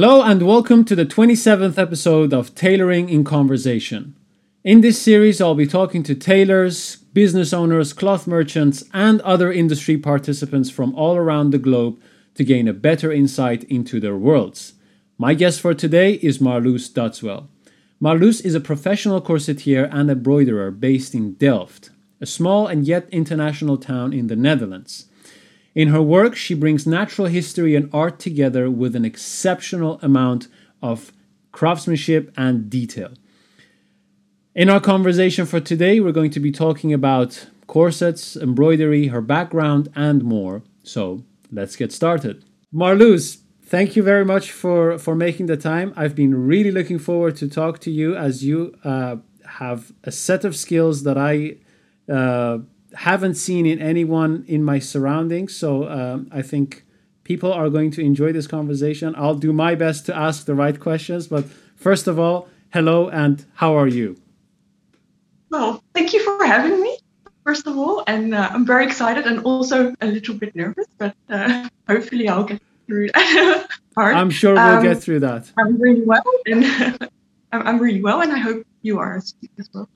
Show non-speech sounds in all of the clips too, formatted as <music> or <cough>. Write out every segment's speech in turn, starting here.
Hello, and welcome to the 27th episode of Tailoring in Conversation. In this series, I'll be talking to tailors, business owners, cloth merchants, and other industry participants from all around the globe to gain a better insight into their worlds. My guest for today is Marloes Dadswell. Marloes is a professional corsetier and embroiderer based in Delft, a small and yet international town in the Netherlands. In her work, she brings natural history and art together with an exceptional amount of craftsmanship and detail. In our conversation for today, we're going to be talking about corsets, embroidery, her background, and more. So let's get started. Marloes, thank you very much for, for making the time. I've been really looking forward to talk to you as you uh, have a set of skills that I uh, haven't seen in anyone in my surroundings. So um, I think people are going to enjoy this conversation. I'll do my best to ask the right questions. But first of all, hello and how are you? Well, thank you for having me, first of all. And uh, I'm very excited and also a little bit nervous, but uh, <laughs> hopefully I'll get through that <laughs> part. I'm sure we'll um, get through that. I'm really well. And <laughs> I'm really well, and I hope you are as well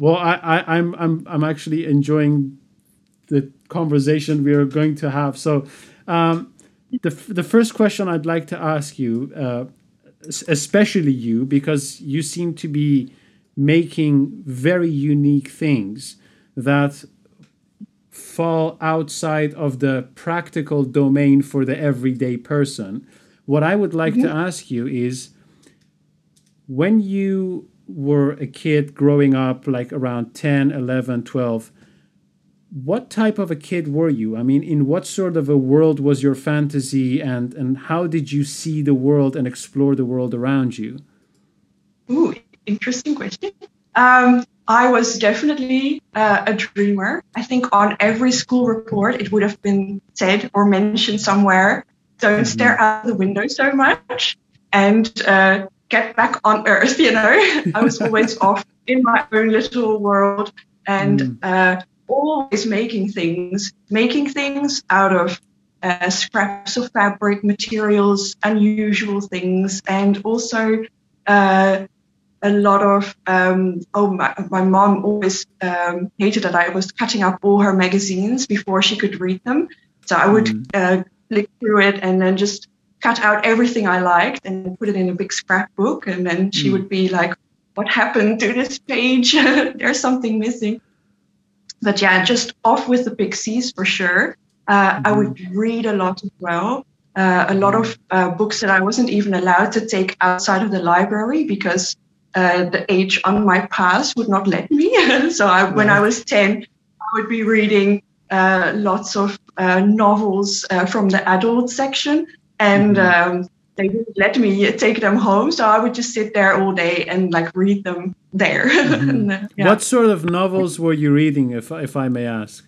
well, I, I, I'm I'm I'm actually enjoying the conversation we are going to have. So, um, the the first question I'd like to ask you, uh, especially you, because you seem to be making very unique things that fall outside of the practical domain for the everyday person. What I would like mm-hmm. to ask you is when you were a kid growing up like around 10 11 12 what type of a kid were you? I mean in what sort of a world was your fantasy and and how did you see the world and explore the world around you? Ooh, interesting question. Um, i was definitely uh, a dreamer. I think on every school report it would have been said or mentioned somewhere don't mm-hmm. stare out the window so much and uh, get back on earth you know i was always <laughs> off in my own little world and mm. uh, always making things making things out of uh, scraps of fabric materials unusual things and also uh, a lot of um, oh my, my mom always um, hated that i was cutting up all her magazines before she could read them so i would mm. Uh, flick through it and then just cut out everything I liked and put it in a big scrapbook. And then she mm. would be like, What happened to this page? <laughs> There's something missing. But yeah, just off with the pixies for sure. Uh, mm-hmm. I would read a lot as well. Uh, a lot of uh, books that I wasn't even allowed to take outside of the library because uh, the age on my pass would not let me. <laughs> so I, when I was 10, I would be reading uh, lots of uh, novels from the adult section and mm-hmm. um, they didn't let me take them home so i would just sit there all day and like read them there mm-hmm. and, <laughs> uh, yeah. what sort of novels were you reading if, if i may ask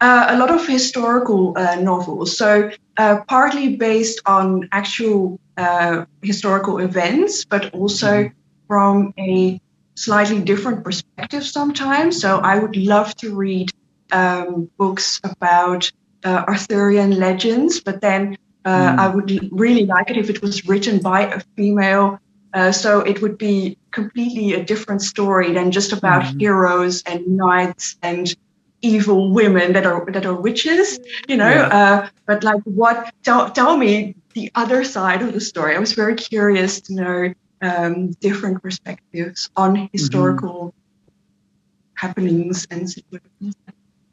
uh, a lot of historical uh, novels so uh, partly based on actual uh, historical events but also mm-hmm. from a slightly different perspective sometimes so i would love to read um, books about uh, arthurian legends but then mm. I would really like it if it was written by a female. Uh, so it would be completely a different story than just about mm. heroes and knights and evil women that are that are witches, you know. Yeah. Uh, but like, what? Tell tell me the other side of the story. I was very curious to know um, different perspectives on mm-hmm. historical mm-hmm. happenings and situations.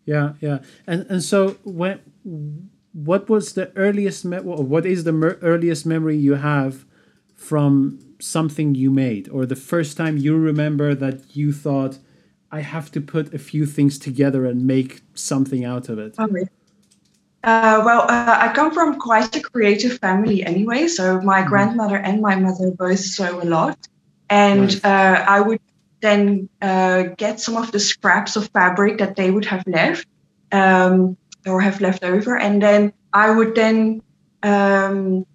Yeah, yeah, and and so when what was the earliest me- what is the mer- earliest memory you have from something you made or the first time you remember that you thought i have to put a few things together and make something out of it okay. Uh, well, uh, I come from quite a creative family anyway. So my mm-hmm. grandmother and my mother both sew a lot, and uh, I would then uh, get some of the scraps of fabric that they would have left, um, or have left over, and then I would then um,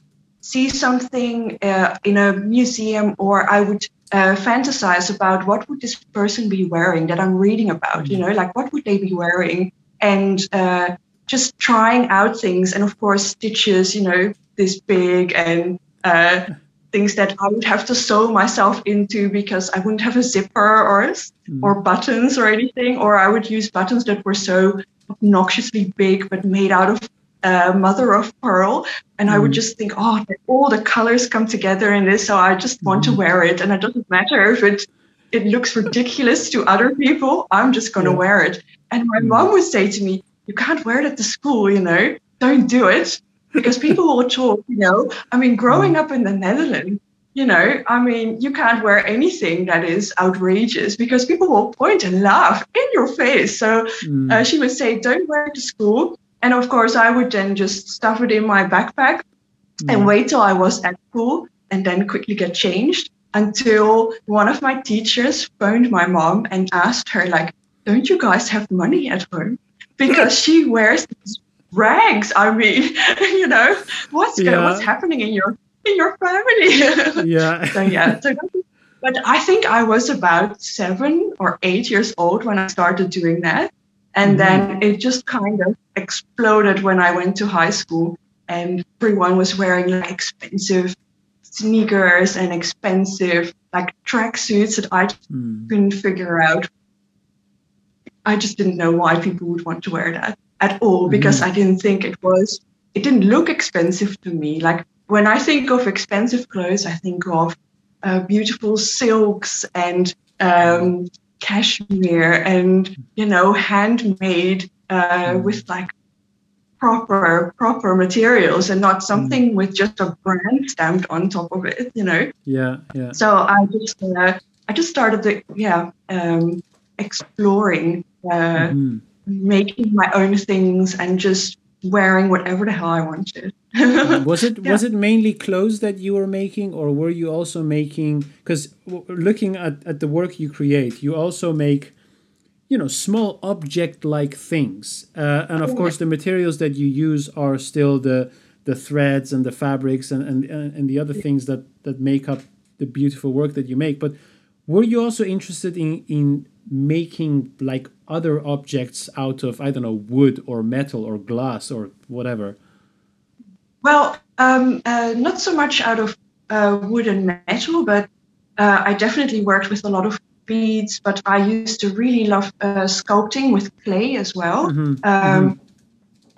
see something uh, in a museum, or I would uh, fantasize about what would this person be wearing that I'm reading about. You know, like what would they be wearing, and uh, just trying out things, and of course stitches. You know, this big and uh, things that I would have to sew myself into because I wouldn't have a zipper or mm. or buttons or anything, or I would use buttons that were so obnoxiously big but made out of uh, mother of pearl, and mm. I would mm. just think, oh, all the colors come together in this, so I just want mm. to wear it, and it doesn't matter if it it looks ridiculous to other people. I'm just going to yeah. wear it. And my mm. mom would say to me, you can't wear it at the school, you know, don't do it because people will talk, you know. I mean, growing mm. up in the Netherlands, you know, I mean, you can't wear anything that is outrageous because people will point and laugh in your face. So mm. uh, she would say, don't wear it to school. And of course, I would then just stuff it in my backpack mm. and wait till I was at school and then quickly get changed until one of my teachers phoned my mom and asked her, like, don't you guys have money at home? Because <laughs> she wears these rags. I mean, <laughs> you know, what's yeah. what's happening in your in your family? <laughs> yeah. so yeah. So, but I think I was about seven or eight years old when I started doing that. And mm-hmm. then it just kind of exploded when I went to high school and everyone was wearing like expensive sneakers and expensive like tracksuits that I mm. couldn't figure out. I just didn't know why people would want to wear that at all because mm. I didn't think it was, it didn't look expensive to me. Like when I think of expensive clothes, I think of uh, beautiful silks and um, cashmere and, you know, handmade uh, mm. with like proper proper materials and not something mm. with just a brand stamped on top of it you know yeah yeah so i just uh, i just started the yeah um, exploring uh, mm-hmm. making my own things and just wearing whatever the hell i wanted was it <laughs> yeah. was it mainly clothes that you were making or were you also making because looking at, at the work you create you also make you know small object like things. Uh, and of course the materials that you use are still the the threads and the fabrics and, and and the other things that that make up the beautiful work that you make. But were you also interested in in making like other objects out of i don't know wood or metal or glass or whatever well um, uh, not so much out of uh, wood and metal but uh, i definitely worked with a lot of beads, but I used to really love uh, sculpting with clay as well. Mm-hmm. Um, mm-hmm.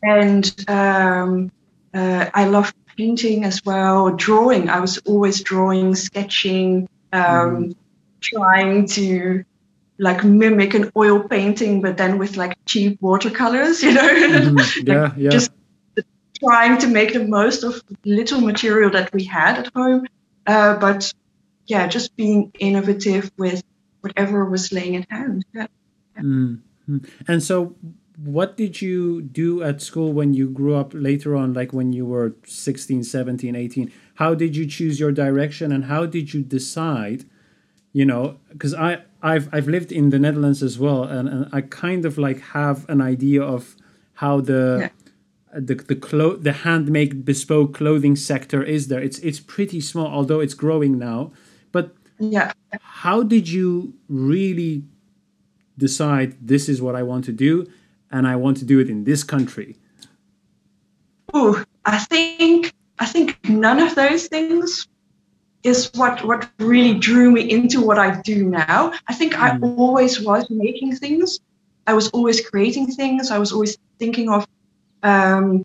And um, uh, I love painting as well, drawing. I was always drawing, sketching, um, mm-hmm. trying to like mimic an oil painting, but then with like cheap watercolors, <laughs> you know, mm-hmm. yeah, like yeah. just trying to make the most of little material that we had at home. Uh, but yeah, just being innovative with whatever was laying at hand. Yeah. Mm-hmm. And so, what did you do at school when you grew up later on, like when you were 16, 17, 18? How did you choose your direction and how did you decide? You know, because I I've I've lived in the Netherlands as well, and, and I kind of like have an idea of how the yeah the the clo- the handmade bespoke clothing sector is there. It's it's pretty small, although it's growing now. But yeah. How did you really decide this is what I want to do and I want to do it in this country? Oh, I think I think none of those things is what what really drew me into what I do now. I think mm. I always was making things. I was always creating things. I was always thinking of um,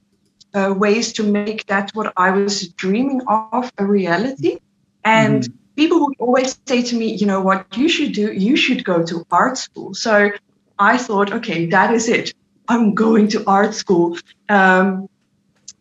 uh, ways to make that what I was dreaming of a reality. And mm people would always say to me, you know what, you should do, you should go to art school. So I thought, okay, that is it. I'm going to art school. Um,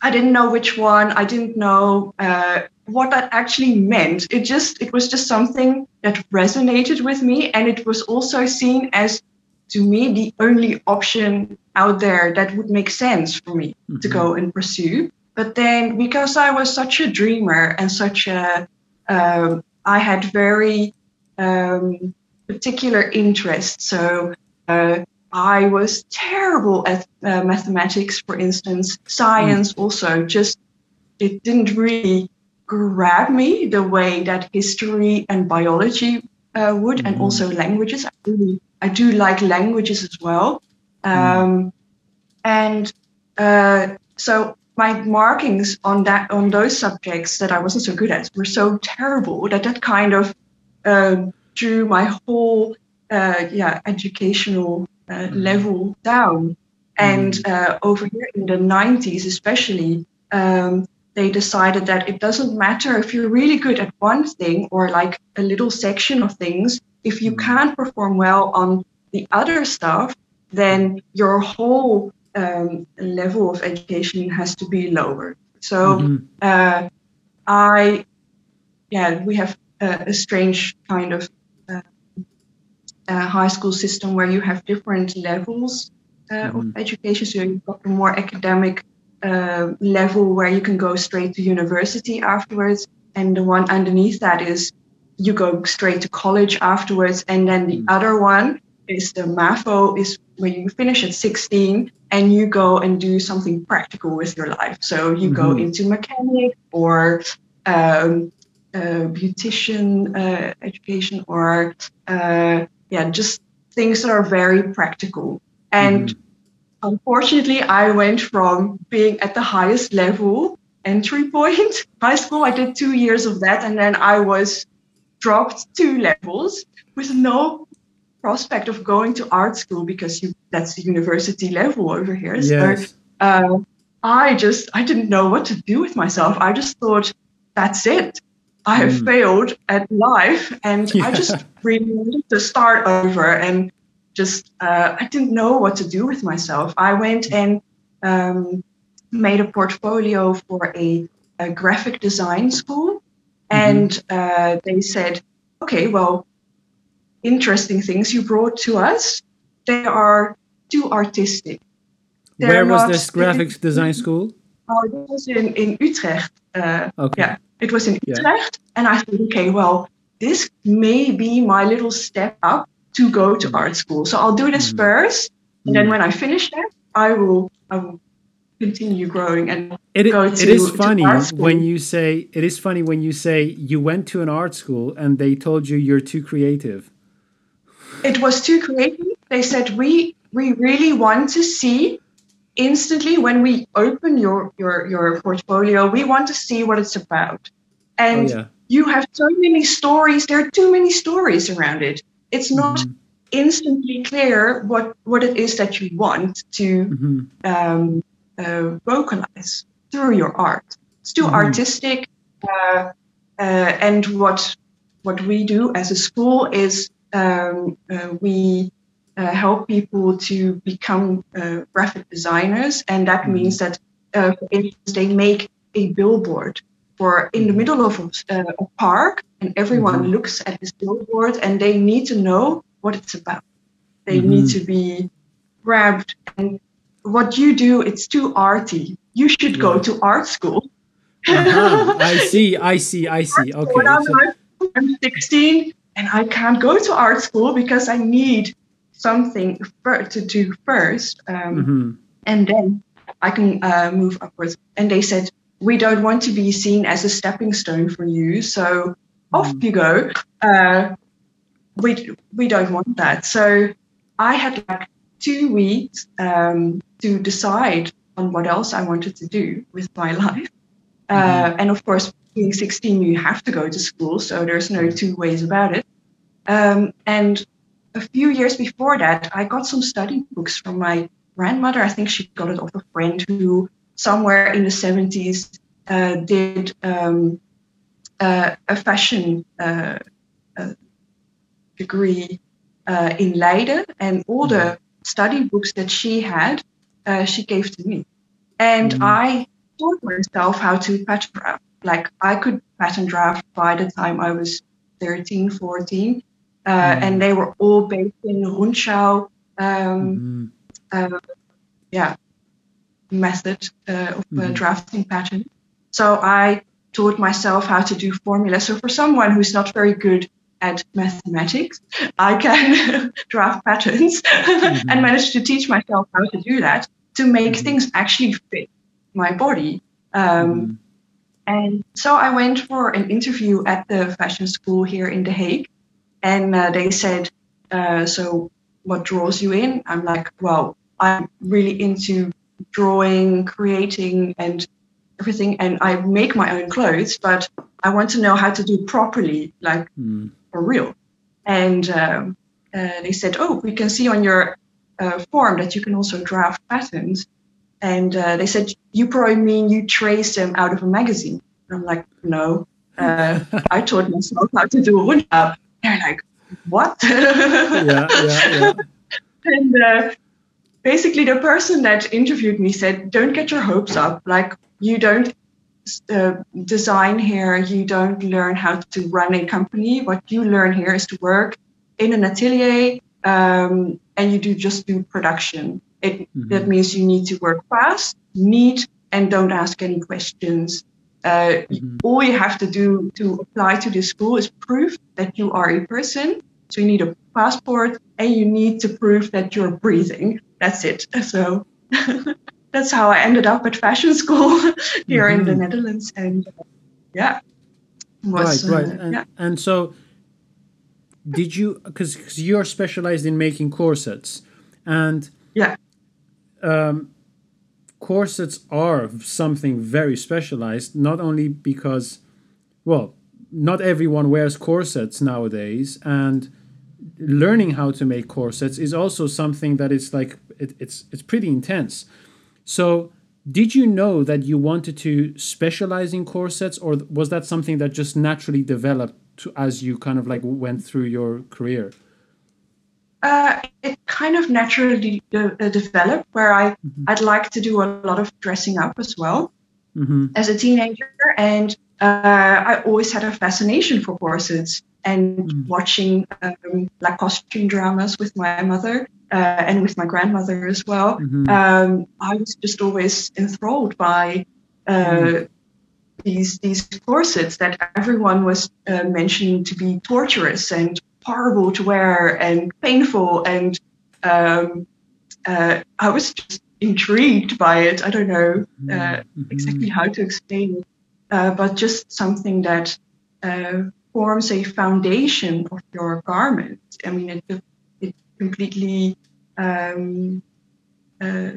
I didn't know which one. I didn't know uh, what that actually meant. It just, it was just something that resonated with me, and it was also seen as, to me, the only option out there that would make sense for me mm-hmm. to go and pursue. But then, because I was such a dreamer and such a um, I had very um, particular interests. So uh, I was terrible at uh, mathematics, for instance. Science mm. also just it didn't really grab me the way that history and biology uh, would, mm. and mm-hmm. also languages. I really I do like languages as well. Mm. Um, mm. And uh, so my markings on that on those subjects that I wasn't so good at were so terrible that that kind of uh, drew my whole uh, yeah educational uh, mm-hmm. level down. And mm-hmm. uh, over here in the 90s, especially, um, they decided that it doesn't matter if you're really good at one thing or like a little section of things. If you mm-hmm. can't perform well on the other stuff, then your whole um, level of education has to be lowered. So mm-hmm. uh, I, yeah, we have a, a strange kind of uh, uh, high school system where you have different levels uh, mm-hmm. of education. So you've got the more academic uh, level where you can go straight to university afterwards, and the one underneath that is you go straight to college afterwards, and then the mm-hmm. other one is the MAVO is when you finish at 16 and you go and do something practical with your life. So you mm-hmm. go into mechanic or um, uh, beautician uh, education or uh, yeah, just things that are very practical. And mm-hmm. Unfortunately, I went from being at the highest level entry point, <laughs> high school. I did two years of that, and then I was dropped two levels with no prospect of going to art school because you, that's the university level over here. Yes. So, uh, I just I didn't know what to do with myself. I just thought that's it. I have mm. failed at life, and yeah. I just <laughs> really wanted to start over. And just uh, I didn't know what to do with myself. I went and um, made a portfolio for a, a graphic design school, mm-hmm. and uh, they said, "Okay, well, interesting things you brought to us, they are too artistic. They're Where was this graphics design school? Oh, it was in, in Utrecht. Uh, okay. Yeah, it was in Utrecht. Yeah. And I thought, okay, well, this may be my little step up to go to mm. art school. So I'll do this mm. first. And then mm. when I finish that, I will, I will continue growing and it, go to, it is funny when you say it is funny when you say you went to an art school and they told you you're too creative it was too creative. They said we we really want to see instantly when we open your your your portfolio, we want to see what it's about. And oh, yeah. you have so many stories. There are too many stories around it. It's not mm-hmm. instantly clear what what it is that you want to mm-hmm. um, uh, vocalize through your art. It's too mm-hmm. artistic. Uh, uh, and what what we do as a school is um, uh, we uh, help people to become uh, graphic designers, and that mm-hmm. means that, uh, for instance, they make a billboard for in the mm-hmm. middle of a, uh, a park, and everyone mm-hmm. looks at this billboard, and they need to know what it's about. They mm-hmm. need to be grabbed, and what you do, it's too arty. You should yeah. go to art school. uh-huh. I <laughs> see, I see, I see. Okay. When I'm, I'm 16, and I can't go to art school because I need something to do first, um, mm-hmm. and then I can uh, move upwards. And they said we don't want to be seen as a stepping stone for you, so mm. off you go. Uh, we we don't want that. So I had like two weeks um, to decide on what else I wanted to do with my <laughs> life. Uh, mm-hmm. and of course, being 16, you have to go to school, so there's no two ways about it. Um, and a few years before that, I got some study books from my grandmother. I think she got it off a friend who, somewhere in the 70s, uh, did um, uh, a fashion uh, uh degree uh, in Leiden. And all the mm-hmm. study books that she had, uh, she gave to me. And mm-hmm. I taught myself how to pattern draft. Like I could pattern draft by the time I was 13, 14. Uh, mm-hmm. And they were all based in Rundschau, um, mm-hmm. yeah, method uh, of mm-hmm. drafting pattern. So I taught myself how to do formulas. So for someone who's not very good at mathematics, I can <laughs> draft patterns <laughs> mm-hmm. and manage to teach myself how to do that to make mm-hmm. things actually fit my body. Um, mm-hmm. and so I went for an interview at the fashion school here in The Hague. And uh, they said, uh, so what draws you in? I'm like, well, I'm really into drawing, creating, and everything. And I make my own clothes, but I want to know how to do properly, like mm. for real. And um, uh, they said, "Oh, we can see on your uh, form that you can also draft patterns." And uh, they said, "You probably mean you trace them out of a magazine." And I'm like, "No, uh, <laughs> I taught myself how to do a wood job." They're like, "What?" yeah, yeah, yeah. <laughs> And uh, basically, the person that interviewed me said, "Don't get your hopes up. Like, you don't uh, design here, you don't learn how to run a company. What you learn here is to work in an atelier, um, and you do just do production. It mm-hmm. that means you need to work fast, neat, and don't ask any questions. Uh, mm-hmm. All you have to do to apply to this school is prove that you are a person. So you need a passport, and you need to prove that you're breathing. That's it. So <laughs> that's how I ended up at fashion school <laughs> here mm-hmm. in the mm-hmm. Netherlands. And uh, yeah, was, right, right. Uh, and, yeah. and so did you because you're specialized in making corsets and yeah um, corsets are something very specialized not only because well not everyone wears corsets nowadays and learning how to make corsets is also something that is like it, it's it's pretty intense so did you know that you wanted to specialize in corsets or was that something that just naturally developed to, as you kind of like went through your career? Uh, it kind of naturally de- uh, developed where I mm-hmm. I'd like to do a lot of dressing up as well mm-hmm. as a teenager, and uh, I always had a fascination for corsets and mm-hmm. watching um, like costume dramas with my mother uh, and with my grandmother as well. Mm-hmm. Um, I was just always enthralled by uh, mm-hmm these these corsets that everyone was uh, mentioning to be torturous and horrible to wear and painful and um, uh, I was just intrigued by it. I don't know uh, mm-hmm. exactly how to explain it, uh, but just something that uh, forms a foundation of your garment. I mean, it, it completely um, uh,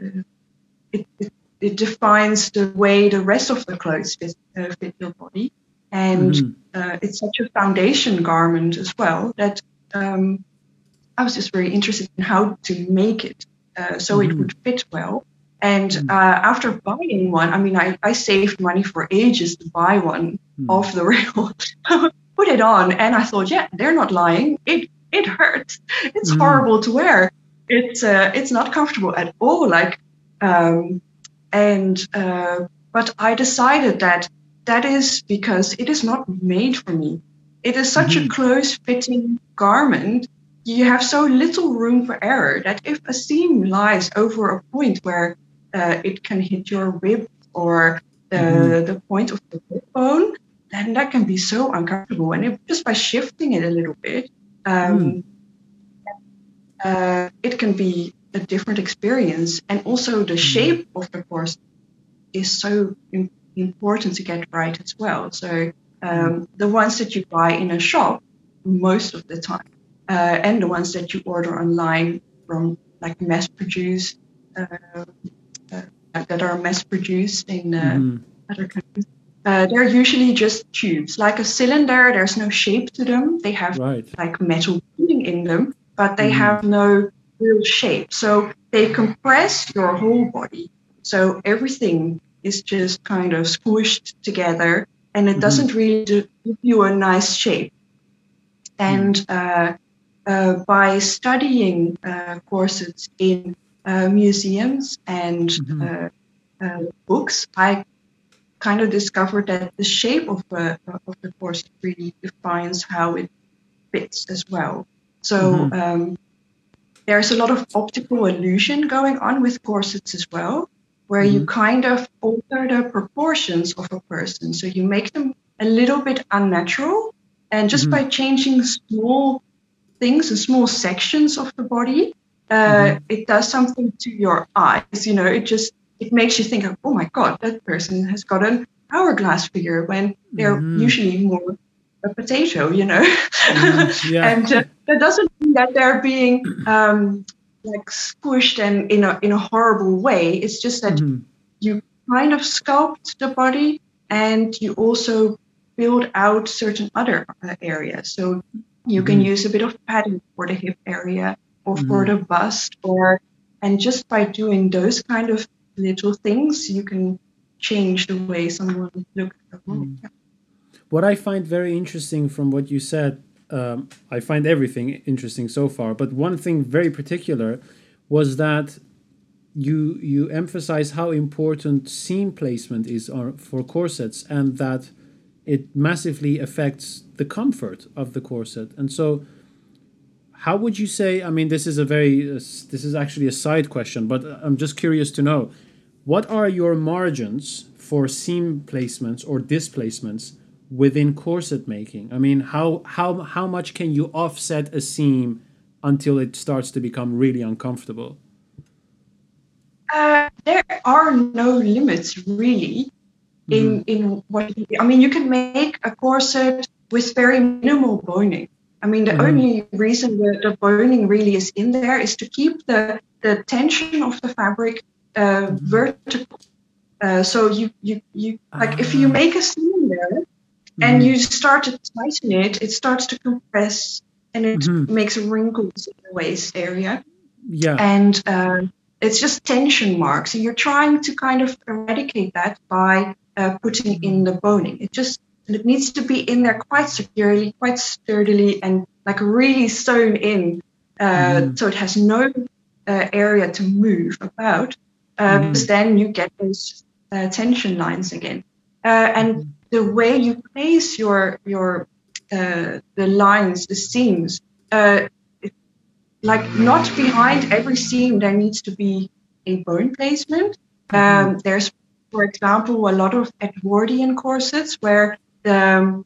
it, it it defines the way the rest of the clothes fit, uh, fit your body. And mm-hmm. uh, it's such a foundation garment as well that um, I was just very interested in how to make it uh, so mm-hmm. it would fit well. And mm-hmm. uh, after buying one, I mean, I, I saved money for ages to buy one mm-hmm. off the rail, <laughs> put it on, and I thought, yeah, they're not lying. It <laughs> it hurts. It's mm-hmm. horrible to wear. It's uh, it's not comfortable at all. Like um, and uh, but I decided that that is because it is not made for me. It is such mm-hmm. a close fitting garment. You have so little room for error that if a seam lies over a point where uh, it can hit your rib or the, mm-hmm. the point of the bone, then that can be so uncomfortable. And if, just by shifting it a little bit, um, mm. uh, it can be a different experience. And also the mm-hmm. shape of the course is so important to get right as well. So um, mm-hmm. the ones that you buy in a shop most of the time, uh, and the ones that you order online from like mass produced, uh, uh, that are mass produced in mm. other countries. Uh, they're usually just tubes, like a cylinder. There's no shape to them. They have right. like metal in them, but they mm. have no real shape. So they compress your whole body. So everything is just kind of squished together and it mm-hmm. doesn't really give you a nice shape. And mm-hmm. uh, uh, by studying uh, corsets in uh, museums and mm-hmm. Uh, uh, books, I kind of discovered that the shape of, of the corset really defines how it fits as well. So mm-hmm. um, there's a lot of optical illusion going on with corsets as well, where mm-hmm. you kind of alter the proportions of a person. So you make them a little bit unnatural. And just mm-hmm. by changing small things and small sections of the body, uh, mm-hmm. it does something to your eyes. You know, it just it makes you think, oh my God, that person has got an hourglass figure when they're mm-hmm. usually more a potato, you know. Mm, <laughs> yeah. and uh, that doesn't mean that they're being um, like squished and in a in a horrible way. It's just that Mhm. you kind of sculpt the body and you also build out certain other uh, areas. So you can Mhm. use a bit of padding for the hip area or for the bust or and just by doing those kind of little things you can change the way someone looks at the world. Yeah. What I find very interesting from what you said, um, I find everything interesting so far, but one thing very particular was that you you emphasize how important seam placement is for corsets and that it massively affects the comfort of the corset. And so how would you say i mean this is a very uh, this is actually a side question but i'm just curious to know what are your margins for seam placements or displacements within corset making i mean how how how much can you offset a seam until it starts to become really uncomfortable Uh, there are no limits really in in what you, I mean. You can make a corset with very minimal boning. I mean, the Mhm. only reason the, the boning really is in there is to keep the the tension of the fabric uh, vertical. Uh, so you you you like if you Ah. make a seam there and you start to tighten it, it starts to compress and it Mhm. makes wrinkles in the waist area yeah and uh, it's just tension marks. And you're trying to kind of eradicate that by uh, putting in the boning. It just and it needs to be in there quite securely, quite sturdily, and like really sewn in, uh, Mhm. so it has no uh, area to move about. Uh, Mhm. Because then you get those uh, tension lines again. Uh, and the way you place your your uh, the lines, the seams, uh, like not behind every seam there needs to be a bone placement. Um, there's for example a lot of edwardian corsets where the,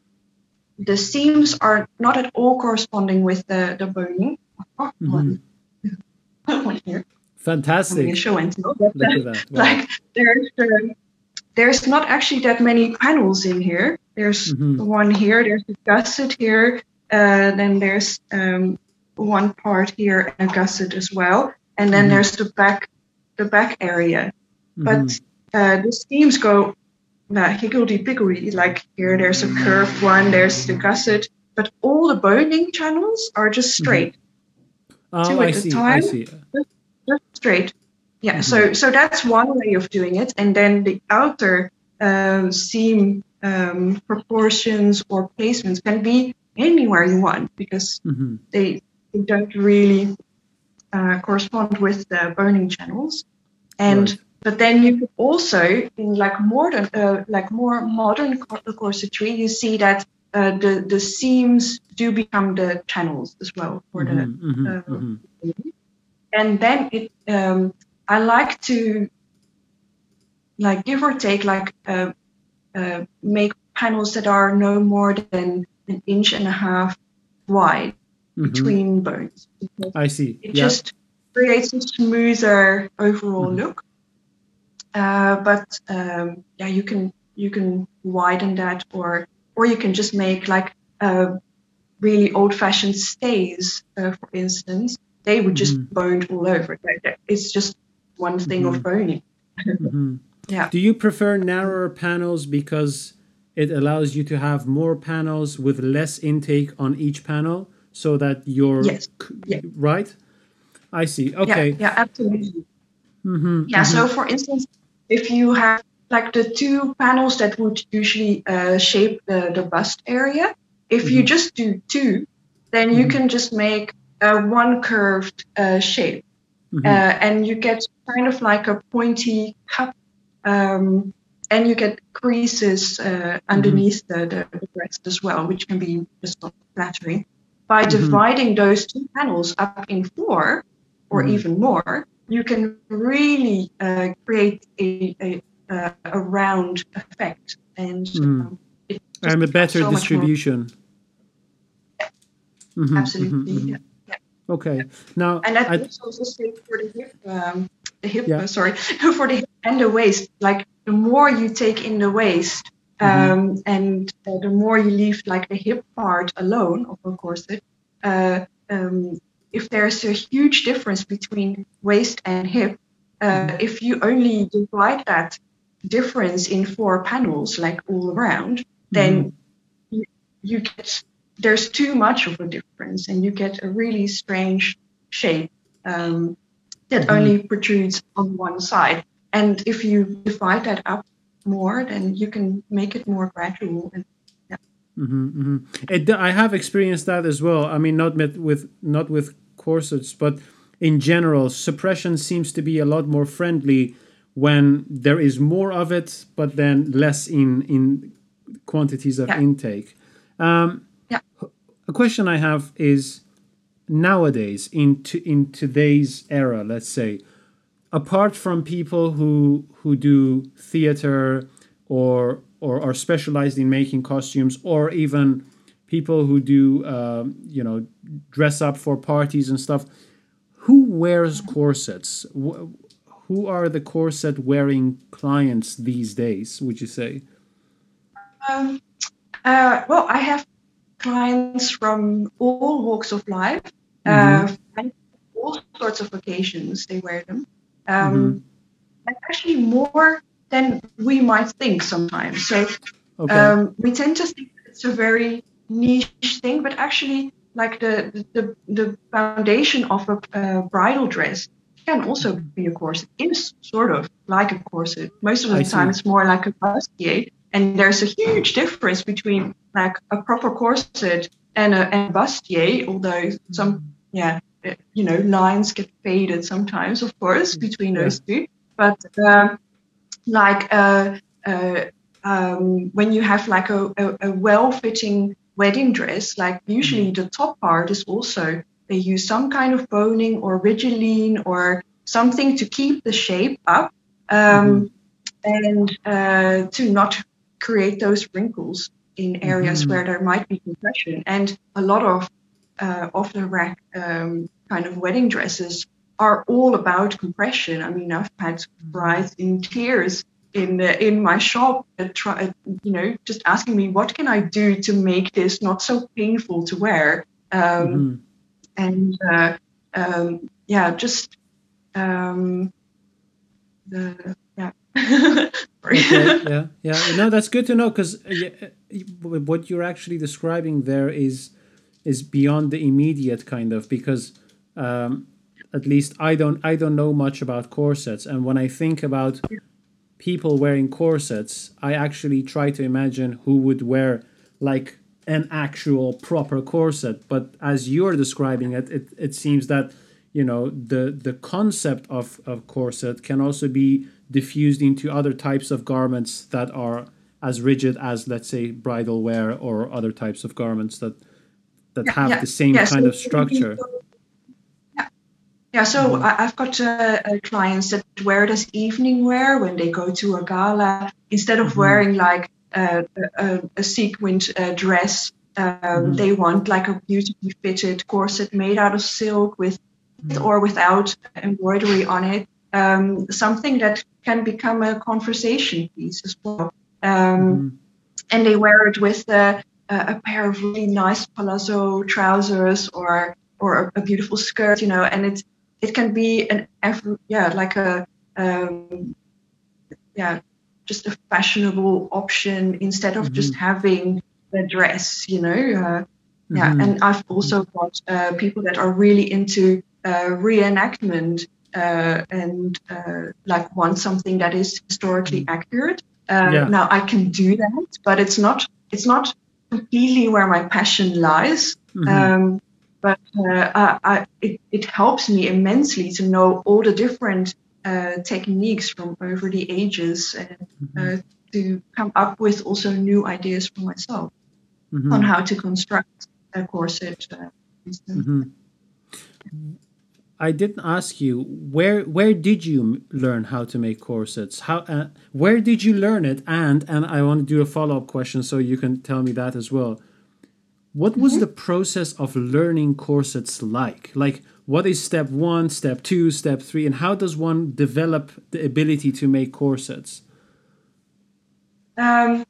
the seams are not at all corresponding with the, the boning oh, one, here fantastic going to show and tell, but, look at that wow. <laughs> like there's uh, there's not actually that many panels in here. There's Mhm. one here. There's a gusset here. Uh, then there's um, one part here and a gusset as well. And then Mhm. there's the back the back area. Mhm. But uh, the seams go uh, higgledy piggledy. Like here, there's a curved one. There's the gusset. But all the boning channels are just straight. oh, two at a see I time. see just straight. Yeah, Mhm. so so that's one way of doing it, and then the outer um, seam um, proportions or placements can be anywhere you want because hmm they, they don't really uh, correspond with the boning channels, and Right. but then you could also in like modern uh, like more modern corsetry, you see that uh, the the seams do become the channels as well for the Mhm, mhm, uh, mhm. And then it um, i like to like give or take like uh, uh, make panels that are no more than an inch and a half wide Mhm. between bones I see. it yeah. just creates a smoother overall Mhm. look uh, but um, yeah you can you can widen that or or you can just make like uh, really old-fashioned stays uh, for instance they were just Mhm. boned all over it's just one thing Mhm. of boning <laughs> Mhm. <laughs> yeah Do you prefer narrower panels because it allows you to have more panels with less intake on each panel so that you're Yes. Yeah. right? I see. Okay. yeah, yeah absolutely hmm Yeah, so for instance, if you have like the two panels that would usually uh, shape the, the bust area, if you Mhm. just do two, then you can just make uh, one curved uh, shape. Mhm. Uh, and you get kind of like a pointy cup, um, and you get creases uh, underneath the, the, breast as well, which can be just not flattering. By Mhm. dividing those two panels up in four or Mhm. even more, you can really uh, create a, a, a, round effect. And Mhm. um, and a better so distribution. Mhm, Absolutely. Yeah. Okay. Now, And that I, is also the same for the hip, um, the hip. Yeah. uh, sorry, <laughs> for the hip and the waist. Like the more you take in the waist, Mhm. um, and uh, the more you leave like the hip part alone of a corset, uh, um, if there's a huge difference between waist and hip, uh, mm-hmm. if you only divide that difference in four panels, like all around, then mm-hmm. you, you get there's too much of a difference, and you get a really strange shape um, that mm-hmm. only protrudes on one side. And if you divide that up more, then you can make it more gradual. And, yeah. mm-hmm, mm-hmm. It, I have experienced that as well. I mean, not with, with not with corsets, but in general, suppression seems to be a lot more friendly when there is more of it, but then less in in quantities of yeah. intake. Um. A question I have is nowadays in to, in today's era, let's say, apart from people who who do theater or or are specialized in making costumes or even people who do uh, you know dress up for parties and stuff who wears corsets? Who are the corset wearing clients these days would you say? Um, uh, well i have clients from all walks of life mm-hmm. uh, all sorts of occasions they wear them um, mm-hmm. actually more than we might think sometimes. So okay. um, we tend to think it's a very niche thing, but actually, like the the, the foundation of a, a bridal dress can also be a corset. It is sort of like a corset. Most of the I time, see. it's more like a bustier. And there's a huge difference between like a proper corset and a, and bustier, although some, yeah, you know, lines get faded sometimes, of course, between those two. But um, like uh, uh, um, when you have like a, a, a well-fitting wedding dress, like usually mm-hmm. the top part is also they use some kind of boning or rigilene or something to keep the shape up um, mm-hmm. and uh, to not create those wrinkles in areas mm-hmm. where there might be compression. And a lot of uh, off the rack um, kind of wedding dresses are all about compression. I mean, I've had brides in tears in uh, in my shop, uh, try, you know, just asking me what can I do to make this not so painful to wear, um, mm-hmm. and uh, um, yeah, just um, the yeah. <laughs> okay, <laughs> yeah, yeah. No, that's good to know because uh, what you're actually describing there is is beyond the immediate kind of because um, at least I don't I don't know much about corsets. And when I think about people wearing corsets I actually try to imagine who would wear like an actual proper corset. But as you're describing it it, it seems that you know the the concept of, of corset can also be diffused into other types of garments that are as rigid as let's say bridal wear or other types of garments that that yeah, have yeah. the same yeah, kind so of structure. Yeah, yeah. So mm-hmm. I've got uh, uh, clients that wear it as evening wear when they go to a gala instead of mm-hmm. wearing like uh, a, a, sequined uh, dress. Um, mm-hmm. They want like a beautifully fitted corset made out of silk with mm-hmm. or without embroidery on it. Um, something that can become a conversation piece as well. Um, mm-hmm. and they wear it with the a pair of really nice palazzo trousers or or a, beautiful skirt, you know, and it it can be an every yeah like a um, yeah just a fashionable option instead of mm-hmm. just having the dress, you know. Uh, yeah, mm-hmm. and I've also got uh, people that are really into uh, reenactment uh, and uh, like want something that is historically mm-hmm. accurate. Uh, yeah. Now I can do that, but it's not it's not completely where my passion lies. Mm-hmm. Um, but uh, I, it, it helps me immensely to know all the different uh, techniques from over the ages and mm-hmm. uh, to come up with also new ideas for myself mm-hmm. on how to construct a corset. I didn't ask you where where did you learn how to make corsets? How uh, where did you learn it? And and I want to do a follow up question so you can tell me that as well. What was mm-hmm. the process of learning corsets like? Like what is step one, step two, step three, and how does one develop the ability to make corsets? Um,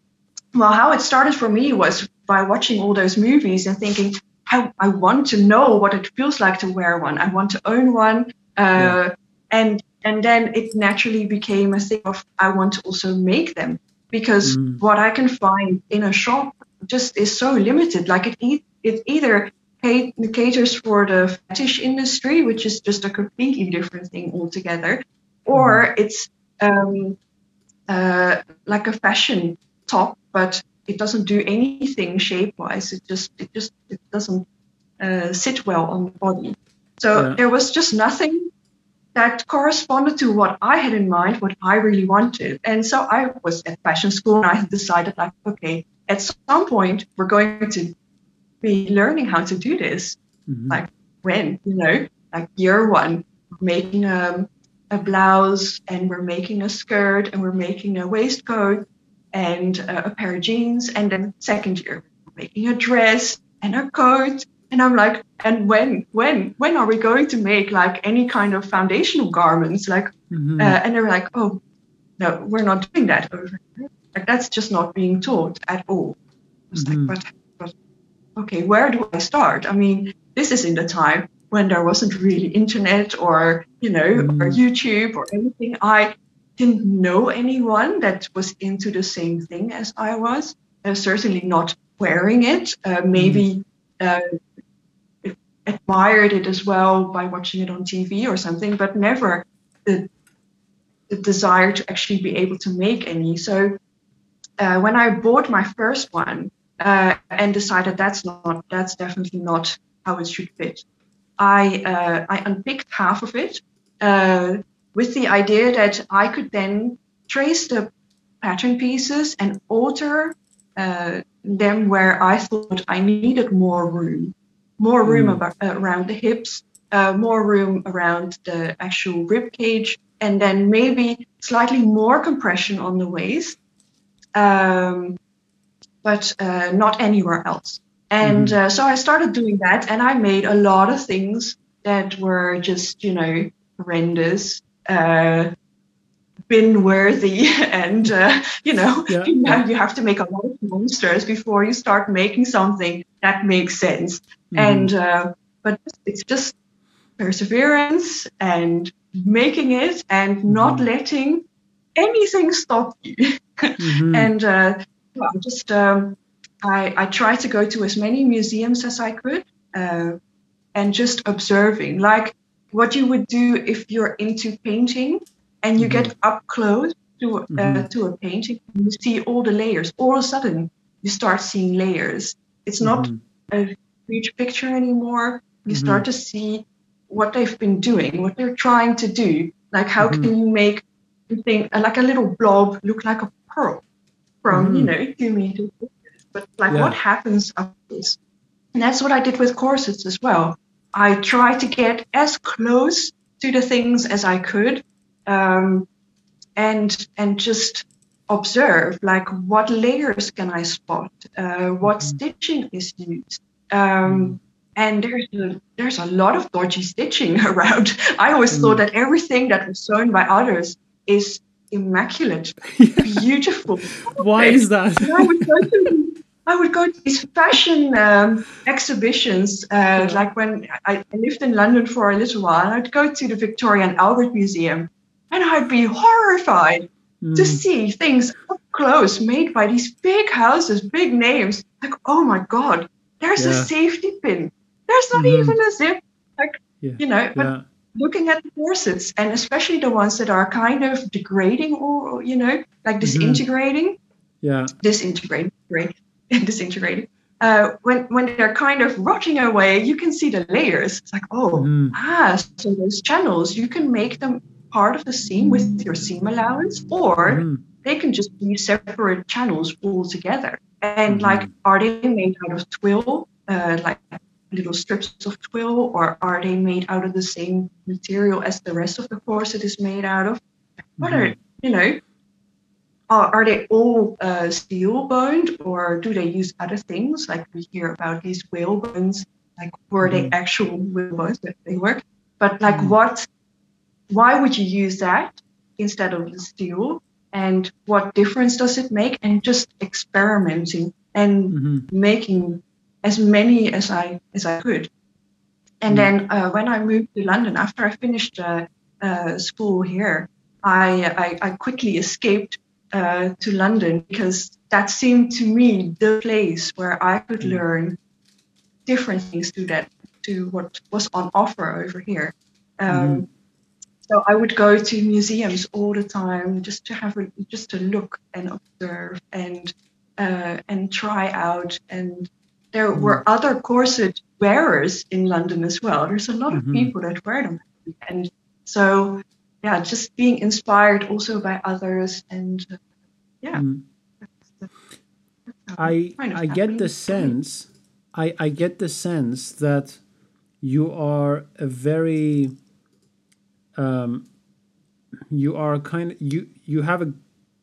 well, how it started for me was by watching all those movies and thinking, I, I want to know what it feels like to wear one. I want to own one. Uh, yeah. And and then it naturally became a thing of I want to also make them because mm. what I can find in a shop just is so limited. Like it it either caters for the fetish industry, which is just a completely different thing altogether, or mm. it's um, uh, like a fashion top, but it doesn't do anything shape wise. It just it just it doesn't uh, sit well on the body. So yeah. there was just nothing that corresponded to what I had in mind, what I really wanted. And so I was at fashion school and I decided like, okay, at some point we're going to be learning how to do this. Mm-hmm. Like when, you know, like year one, making a, a blouse and we're making a skirt and we're making a waistcoat and a, a pair of jeans. And then second year, making a dress and a coat. And I'm like, and when, when, when are we going to make like any kind of foundational garments? Like, mm-hmm. uh, and they're like, oh, no, we're not doing that over here. Like that's just not being taught at all. I was mm-hmm. like, but, but, okay, where do I start? I mean, this is in the time when there wasn't really internet or, you know, mm-hmm. or YouTube or anything. I didn't know anyone that was into the same thing as I was. Uh, certainly not wearing it. Uh, maybe uh, admired it as well by watching it on TV or something, but never the, the desire to actually be able to make any. So uh, when I bought my first one uh, and decided that's not that's definitely not how it should fit, I uh, I unpicked half of it with the idea that I could then trace the pattern pieces and alter uh, them where I thought I needed more room, more room mm. about, uh, around the hips, uh, more room around the actual rib cage, and then maybe slightly more compression on the waist, um, but uh, not anywhere else. And mm. so I started doing that, and I made a lot of things that were just, you know, horrendous uh, bin worthy <laughs> and uh, you know yeah, <laughs> you, yeah. you have to make a lot of monsters before you start making something that makes sense mm-hmm. and uh, but it's just perseverance and making it and mm-hmm. not letting anything stop you <laughs> mm-hmm. and uh, well, just um, I, I try to go to as many museums as I could uh, and just observing like what you would do if you're into painting and you mm-hmm. get up close to uh, mm-hmm. to a painting you see all the layers all of a sudden you start seeing layers it's not mm-hmm. a huge picture anymore you mm-hmm. start to see what they've been doing what they're trying to do like how mm-hmm. can you make something uh, like a little blob look like a pearl from you mm-hmm. know two meters but like yeah. what happens after this and that's what i did with corsets as well I tried to get as close to the things as I could, um, and and just observe like what layers can I spot, uh, what mm-hmm. stitching is used. Um, mm-hmm. and there's a, there's a lot of dodgy stitching <laughs> around. I always mm. thought that everything that was sewn by others is immaculate, <laughs> beautiful. Why is that? <laughs> I would go to these fashion um, exhibitions, uh, like when I lived in London for a little while, I'd go to the Victoria and Albert Museum, and I'd be horrified mm. to see things up close made by these big houses, big names. Like, oh my God, there's yeah. a safety pin. There's not mm-hmm. even a zip. Like, yeah. you know, but yeah. looking at the corsets, and especially the ones that are kind of degrading or, you know, like mm-hmm. disintegrating. Mm-hmm. Yeah. Disintegrating, great <laughs> disintegrating. Uh, when when they're kind of rotting away, you can see the layers. It's like, oh, mm. ah, so those channels, you can make them part of the seam with your seam allowance, or mm. they can just be separate channels altogether. And mm. like, are they made out of twill, uh, like little strips of twill, or are they made out of the same material as the rest of the corset is made out of? What are mm-hmm. you know? Are, are they all uh, steel boned or do they use other things? Like we hear about these whale bones, like were they mm-hmm. actual whale bones that they work? But like mm. what, why would you use that instead of the steel? And what difference does it make? And just experimenting and mm-hmm. making as many as I as I could. And then uh, when I moved to London after I finished uh, uh, school here, I, I, I quickly escaped uh, to London because that seemed to me the place where I could Mm. learn different things to that to what was on offer over here. Um, Mhm. So I would go to museums all the time just to have a, just to look and observe and uh, and try out. And there Mm. were other corset wearers in London as well. There's a lot Mhm. of people that wear them, and so yeah, just being inspired also by others and uh, yeah. Mm. that's that's how I I get the sense I I get the sense that you are a very um you are kind of, you you have a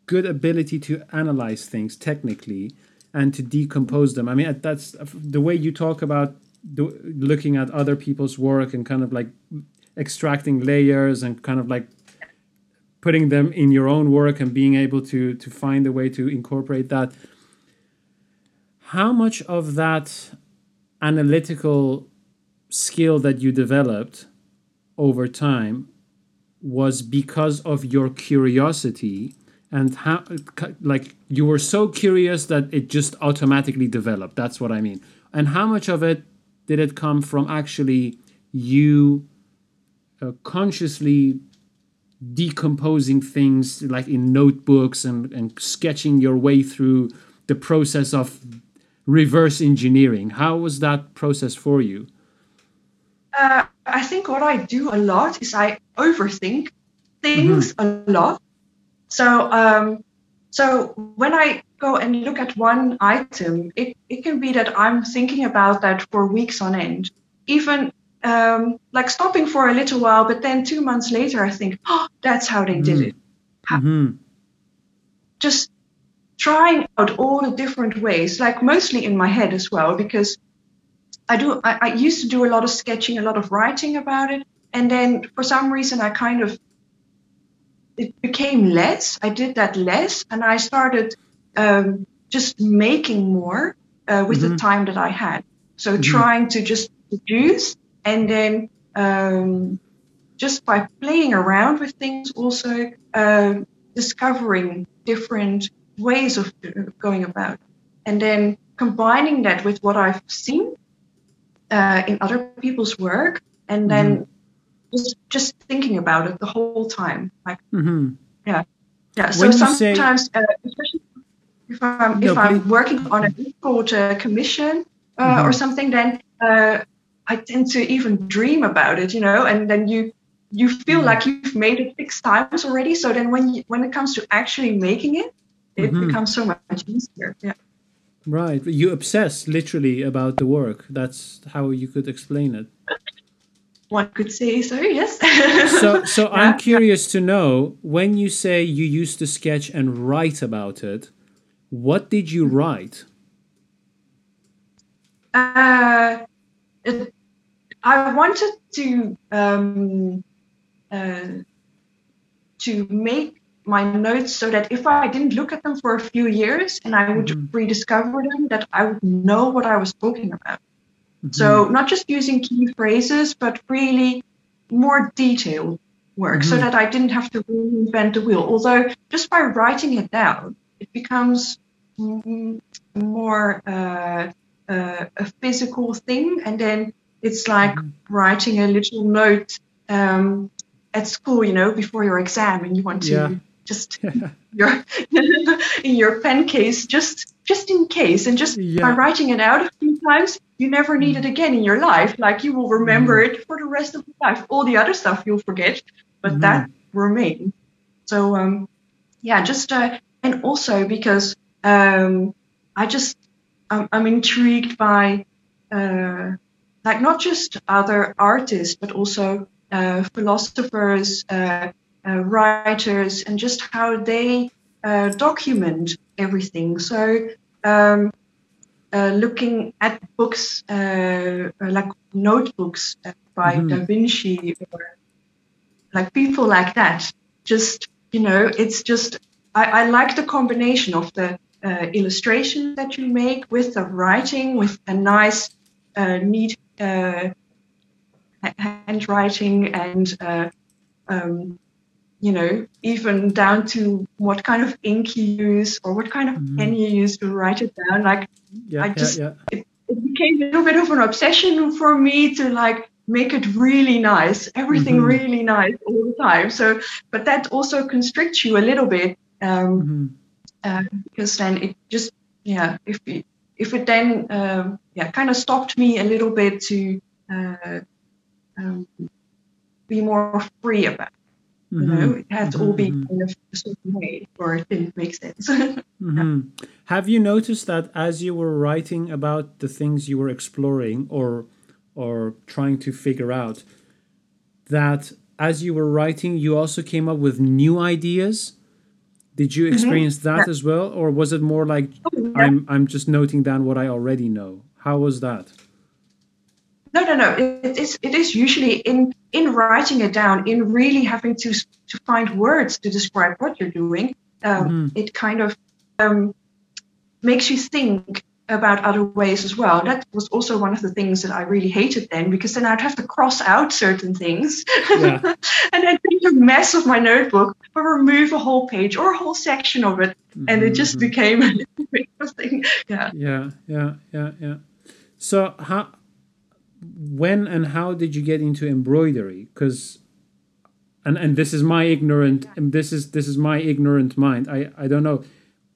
good ability to analyze things technically and to decompose them. I mean that's the way you talk about the, looking at other people's work and kind of like extracting layers and kind of like putting them in your own work and being able to to find a way to incorporate that. How much of that analytical skill that you developed over time was because of your curiosity? And how like you were so curious that it just automatically developed. That's what i mean. And how much of it did it come from actually you uh, consciously decomposing things like in notebooks and, and sketching your way through the process of reverse engineering. How was that process for you? Uh, I think what I do a lot is I overthink things a lot. So, um, so when I go and look at one item, it, it can be that I'm thinking about that for weeks on end. Even um, like stopping for a little while, but then two months later, I think, oh, that's how they did it. Mm-hmm. Just trying out all the different ways, like mostly in my head as well, because I do. I, I used to do a lot of sketching, a lot of writing about it, and then for some reason, I kind of it became less. I did that less, and I started um, just making more uh, with the Mhm. time that I had. So Mhm. trying to just produce, and then um, just by playing around with things, also um discovering different ways of uh, going about, and then combining that with what I've seen uh, in other people's work, and then just just thinking about it the whole time. Like Mm-hmm. yeah, so When you say- sometimes, uh, especially if I'm No, if I'm working on a difficult uh, commission uh, or Mhm. something, then uh, I tend to even dream about it, you know, and then you you feel Mhm. like you've made it six times already. So then when you, when it comes to actually making it, it Mhm. becomes so much easier. Yeah. Right. You obsess literally about the work. That's how you could explain it. One could say so, yes. So, so <laughs> Yeah. I'm curious to know when you say you used to sketch and write about it, what did you write? Uh, it, I wanted to um, uh, to make my notes so that if I didn't look at them for a few years and I would Mhm. rediscover them, that I would know what I was talking about. Mm-hmm. So not just using key phrases, but really more detailed work, so Mhm. that I didn't have to reinvent the wheel. Although just by writing it down, it becomes more uh, uh, a physical thing, and then it's like Mhm. writing a little note um, at school, you know, before your exam, and you want to Yeah. just <laughs> your <laughs> in your pen case just just in case and just by Yeah. Mm. writing it out a few times you never need it again in your life like you will remember it for the rest of your life all the other stuff you'll forget but Mhm. that remains so um yeah just uh, and also because um i just i'm, I'm intrigued by uh like not just other artists but also uh, philosophers uh, uh, writers and just how they uh, document everything. So, um, uh, looking at books uh, like notebooks by Mhm. Da Vinci or like people like that, just you know, it's just I, I like the combination of the uh, illustration that you make, with the writing, with a nice, uh, neat uh, handwriting, and uh, um, you know, even down to what kind of ink you use or what kind of mm-hmm. pen you use to write it down. Like, yeah, I just yeah, yeah. It, it became a little bit of an obsession for me to like make it really nice, everything mm-hmm. really nice all the time. So, but that also constricts you a little bit um, mm-hmm. uh, because then it just yeah, if it, if it then um, yeah kind of stopped me a little bit to uh, um, be more free about. It. You mm-hmm. know, it had to all be mm-hmm. kind of a certain way, or it didn't make sense. <laughs> mm-hmm. Have you noticed that as you were writing about the things you were exploring, or or trying to figure out that as you were writing you also came up with new ideas did you mm-hmm. experience mm-hmm. that yeah. as well or was it more like oh, yeah. i'm i'm just noting down what i already know how was that no no no it is it is usually in in writing it down in really having to to find words to describe what you're doing um, mm-hmm. it kind of um, makes you think about other ways as well. That was also one of the things that I really hated then because then I'd have to cross out certain things yeah. <laughs> and then make a mess of my notebook or remove a whole page or a whole section of it. Mm-hmm. And it just mm-hmm. became <laughs> a thing. Yeah. Yeah, yeah, yeah, yeah. So how when and how did you get into embroidery? Because and and this is my ignorant this is this is my ignorant mind. I I don't know.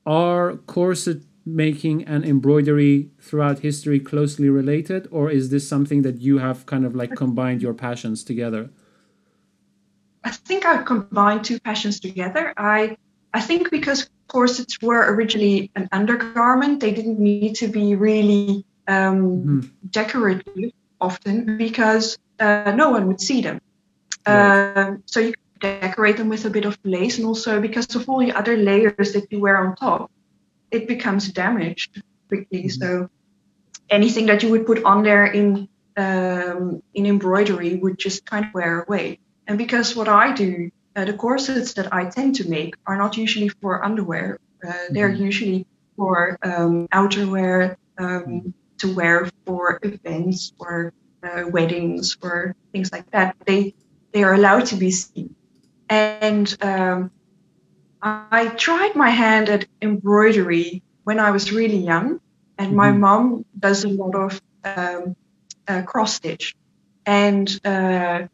Are corset making and embroidery throughout history closely related, or is this something that you have kind of like combined your passions together? I think I combined two passions together. I I think because corsets were originally an undergarment, they didn't need to be really um, mm-hmm. decorative often because uh, no one would see them. Right. Uh, so you decorate them with a bit of lace, and also because of all the other layers that you wear on top, it becomes damaged quickly. Mm-hmm. So anything that you would put on there in um, in embroidery would just kind of wear away. And because what I do, uh, the corsets that I tend to make are not usually for underwear. Uh, mm-hmm. They're usually for um, outerwear um, to wear for events or uh, weddings or things like that. They they are allowed to be seen. And um, I tried my hand at embroidery when I was really young, and mm-hmm. my mom does a lot of um, uh, cross stitch, and uh,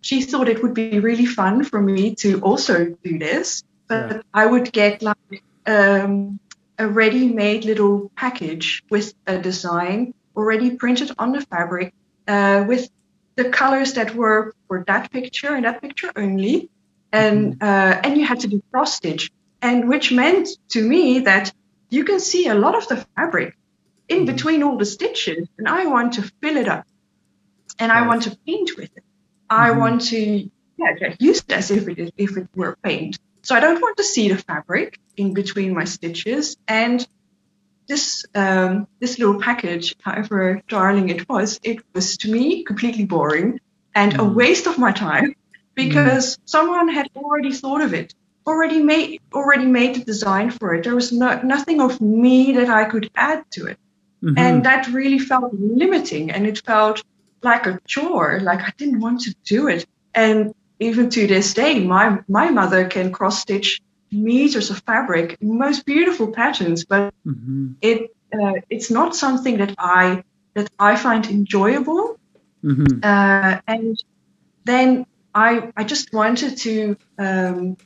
she thought it would be really fun for me to also do this. But yeah. I would get like um, a ready-made little package with a design already printed on the fabric uh, with the colors that were for that picture and that picture only and mm-hmm. uh, and you had to do cross stitch, and which meant to me that you can see a lot of the fabric in mm-hmm. between all the stitches, and I want to fill it up, and I want to paint with it. I mm-hmm. want to yeah use it as if it if it were paint. So I don't want to see the fabric in between my stitches, and this um, this little package, however darling it was, it was to me completely boring and mm. a waste of my time because mm. someone had already thought of it, already made already made the design for it. There was no, nothing of me that I could add to it, mm-hmm. and that really felt limiting, and it felt like a chore. Like I didn't want to do it, and even to this day, my my mother can cross stitch meters of fabric, most beautiful patterns, but mm-hmm. it uh, it's not something that I that I find enjoyable. Mm-hmm. Uh, and then I, I just wanted to um,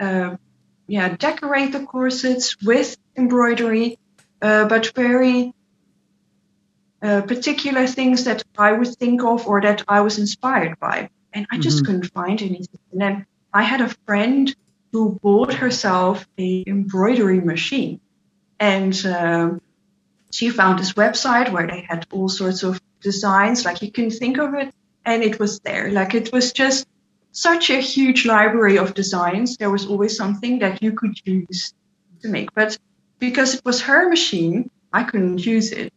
uh, yeah, decorate the corsets with embroidery, uh, but very uh, particular things that I would think of or that I was inspired by. And I just mm-hmm. couldn't find anything. And then I had a friend who bought herself a embroidery machine. And um, she found this website where they had all sorts of designs, like you can think of it and it was there. Like it was just such a huge library of designs. There was always something that you could use to make. But because it was her machine, I couldn't use it.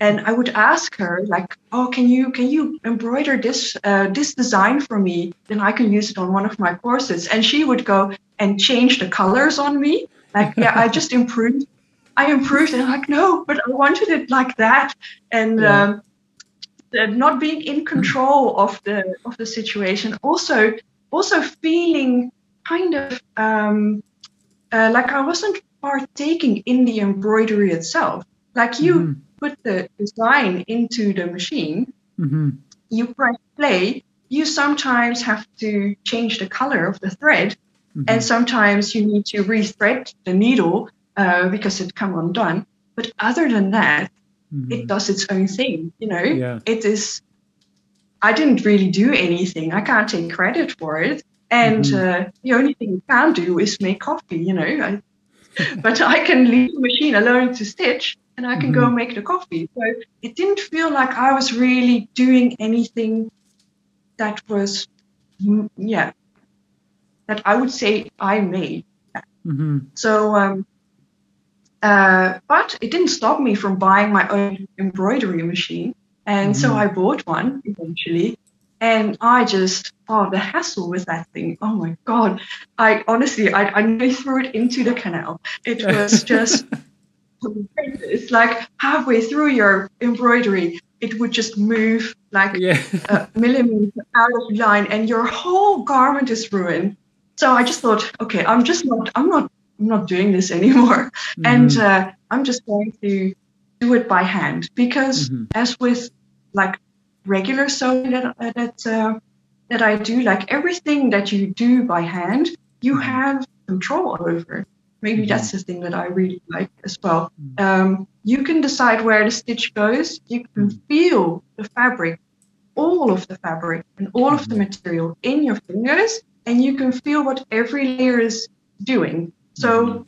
And I would ask her, like, "Oh, can you can you embroider this uh, this design for me? Then I can use it on one of my courses." And she would go and change the colors on me, Like, yeah, I just improved. I improved, and I'm like, no, but I wanted it like that, and Yeah. um, not being in control of the of the situation. Also, also feeling kind of um, uh, like I wasn't partaking in the embroidery itself. Like you Mhm. put the design into the machine, hmm you press play. You sometimes have to change the color of the thread, Mm-hmm. and sometimes you need to rethread the needle uh, because it come undone. But other than that, it does its own thing. You know, Mm-hmm. Yeah. it is. I didn't really do anything. I can't take credit for it. And Mhm. uh, the only thing you can do is make coffee. You know, I, <laughs> but I can leave the machine alone to stitch, and I can go Mhm. make the coffee. So it didn't feel like I was really doing anything that was, yeah, that I would say I made. hmm So, um, uh, but it didn't stop me from buying my own embroidery machine. And so Mhm. I bought one eventually. And I just, oh, the hassle with that thing. Oh my God. I honestly, I, I nearly threw it into the canal. It was <laughs> just, it's Like halfway through your embroidery, it would just move like Yeah. a millimeter out of line and your whole garment is ruined. So I just thought, okay, I'm just not, I'm not, I'm not doing this <laughs> anymore, and Mhm. uh, I'm just going to do it by hand because, Mhm. as with like regular sewing that uh, that uh, that I do, like everything that you do by hand, you Mhm. have control over. Maybe Mhm. that's the thing that I really like as well. Mhm. Um, you can decide where the stitch goes. You can Mhm. feel the fabric, all of the fabric and all of the material in your fingers, and you can feel what every layer is doing. So Mhm.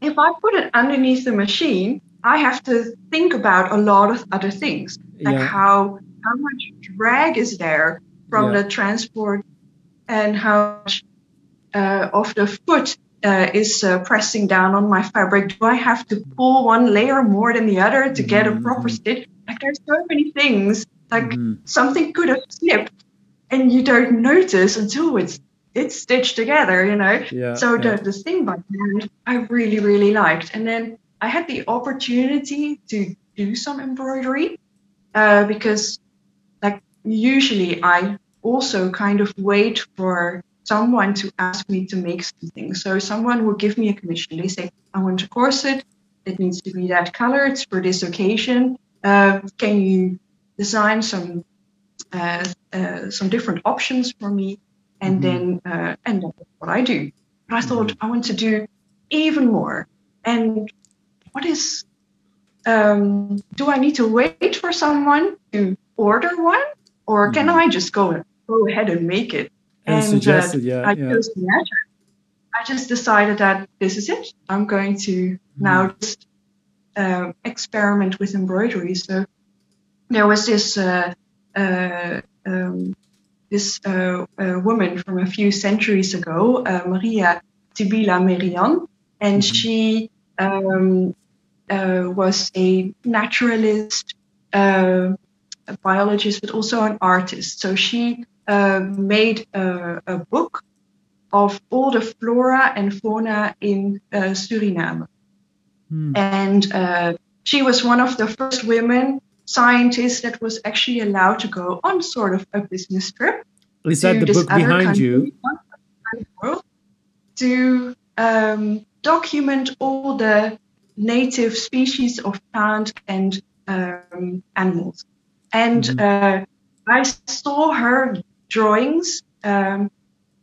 if I put it underneath the machine, I have to think about a lot of other things, like Yeah. how how much drag is there from Yeah. the transport, and how much uh, of the foot uh, is uh, pressing down on my fabric. Do I have to pull one layer more than the other to get a proper Mhm. stitch? Like there's so many things. Like Mhm. something could have slipped, and you don't notice until it's it's stitched together. You know. Yeah. So yeah. the, the thing by hand, I really, really liked. And then I had the opportunity to do some embroidery uh, because, like, usually I also kind of wait for someone to ask me to make something. So someone will give me a commission. They say, I want a corset. It needs to be that color. It's for this occasion. Uh, can you design some uh, uh, some different options for me? And Mhm. then uh, and that's what I do. But I thought I want to do even more. And what is um, do I need to wait for someone to order one, or can Mhm. I just go go ahead and make it? And uh, suggested, yeah, I yeah. chose the latter. I just decided that this is it. I'm going to Mm-hmm. now just uh, experiment with embroidery. So there was this uh, uh, um, this uh, woman from a few centuries ago, uh, Maria Sibylla Merian, and Mhm. she um, uh, was a naturalist, uh, a biologist, but also an artist. So she uh, made a, a book of all the flora and fauna in uh, Suriname. Hmm. And uh, she was one of the first women scientists that was actually allowed to go on sort of a business trip Is that to the this book behind you? one side of the world, to um, document all the native species of plant and um, animals. And Mhm. uh, I saw her drawings um,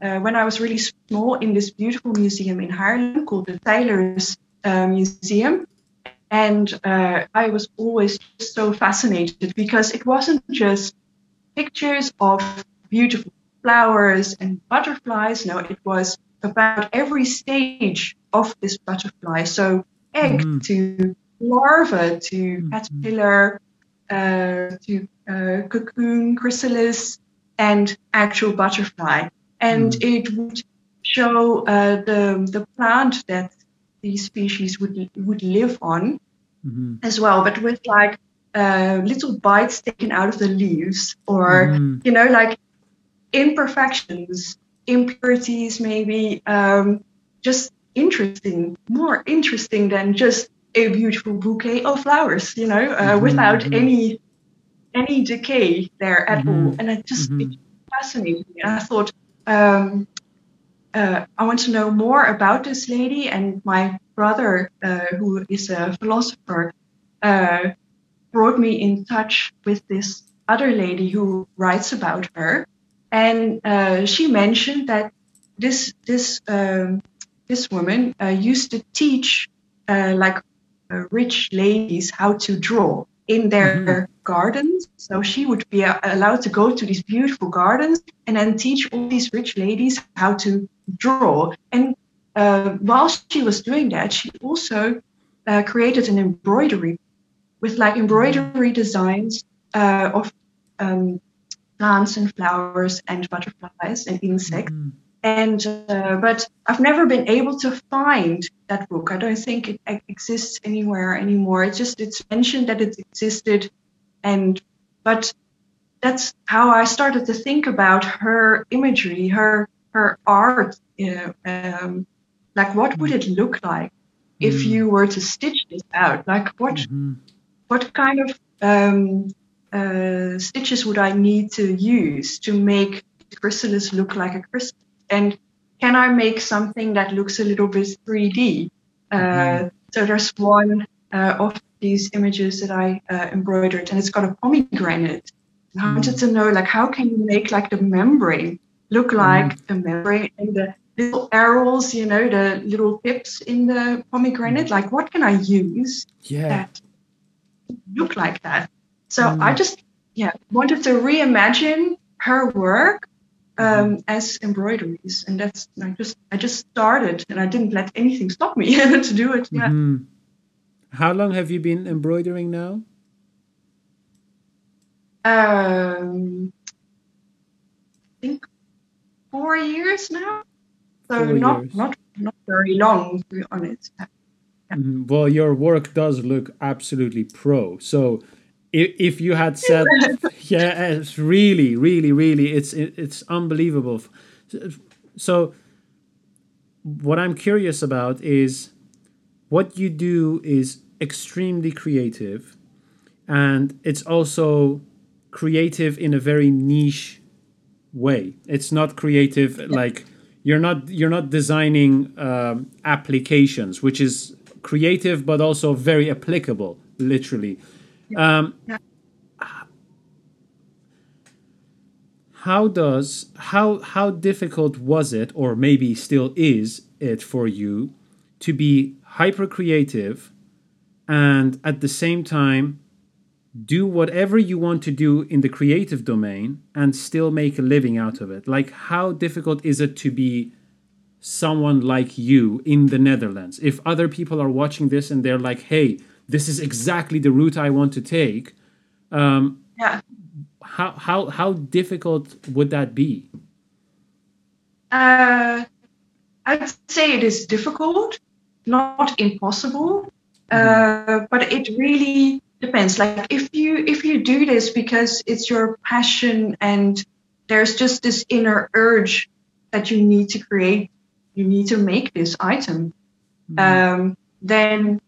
uh, when I was really small in this beautiful museum in Haarlem called the Teylers uh, Museum. And uh, I was always just so fascinated because it wasn't just pictures of beautiful flowers and butterflies. No, it was about every stage of this butterfly. So egg Mhm. to larva to Mhm. caterpillar uh, to uh, cocoon, chrysalis, and actual butterfly. And Mhm. it would show uh, the the plant that these species would would live on Mhm. as well, but with like uh, little bites taken out of the leaves, or Mhm. you know, like imperfections, impurities, maybe um, just interesting, more interesting than just a beautiful bouquet of flowers, you know, uh, mm-hmm, without mm-hmm. any any decay there at mm-hmm, all. And it just mm-hmm. it fascinated me. And I thought, um, uh, I want to know more about this lady. And my brother, uh, who is a philosopher, uh, brought me in touch with this other lady who writes about her. And uh, she mentioned that this this um, this woman uh, used to teach uh, like rich ladies how to draw in their mm-hmm. gardens. So she would be allowed to go to these beautiful gardens and then teach all these rich ladies how to draw. And uh, while she was doing that, she also uh, created an embroidery with like embroidery designs of um, plants and flowers and butterflies and insects. Mm-hmm and uh, but I've never been able to find that book. I don't think it exists anywhere anymore. It's just it's mentioned that it existed, and but that's how I started to think about her imagery, her her art. Uh, um, like, what would it look like mm. if you were to stitch this out? Like, what mm-hmm. what kind of um, uh, stitches would I need to use to make the chrysalis look like a chrysalis? and can I make something that looks a little bit 3D? Uh, mm-hmm. So there's one uh, of these images that I uh, embroidered, and it's got a pomegranate. I wanted mm-hmm. to know, like, how can you make like the membrane look mm-hmm. like mm. the membrane and the little arils, you know, the little pips in the pomegranate? Like, what can I use yeah. that look like that? So mm. I just, yeah, wanted to reimagine her work um, mm-hmm. as embroideries, and that's I just I just started, and I didn't let anything stop me <laughs> to do it. Yeah. Mm-hmm. How long have you been embroidering now? Um, I think four years now. So not years. not not very long, to be honest. Yeah. Mm-hmm. Well, your work does look absolutely pro. So if, if you had said <laughs> yeah it's really really really it's it's unbelievable so what i'm curious about is what you do is extremely creative and it's also creative in a very niche way it's not creative like you're not you're not designing um, applications which is creative but also very applicable literally. Um, how does how how difficult was it, or maybe still is it for you, to be hyper creative, and at the same time do whatever you want to do in the creative domain and still make a living out of it? Like, how difficult is it to be someone like you in the Netherlands? If other people are watching this and they're like, hey, this is exactly the route I want to take. Um, yeah. How how how difficult would that be? Uh, I'd say it is difficult, not impossible, mm-hmm. uh, but it really depends. Like if you if you do this because it's your passion and there's just this inner urge that you need to create, you need to make this item, mm-hmm. um, then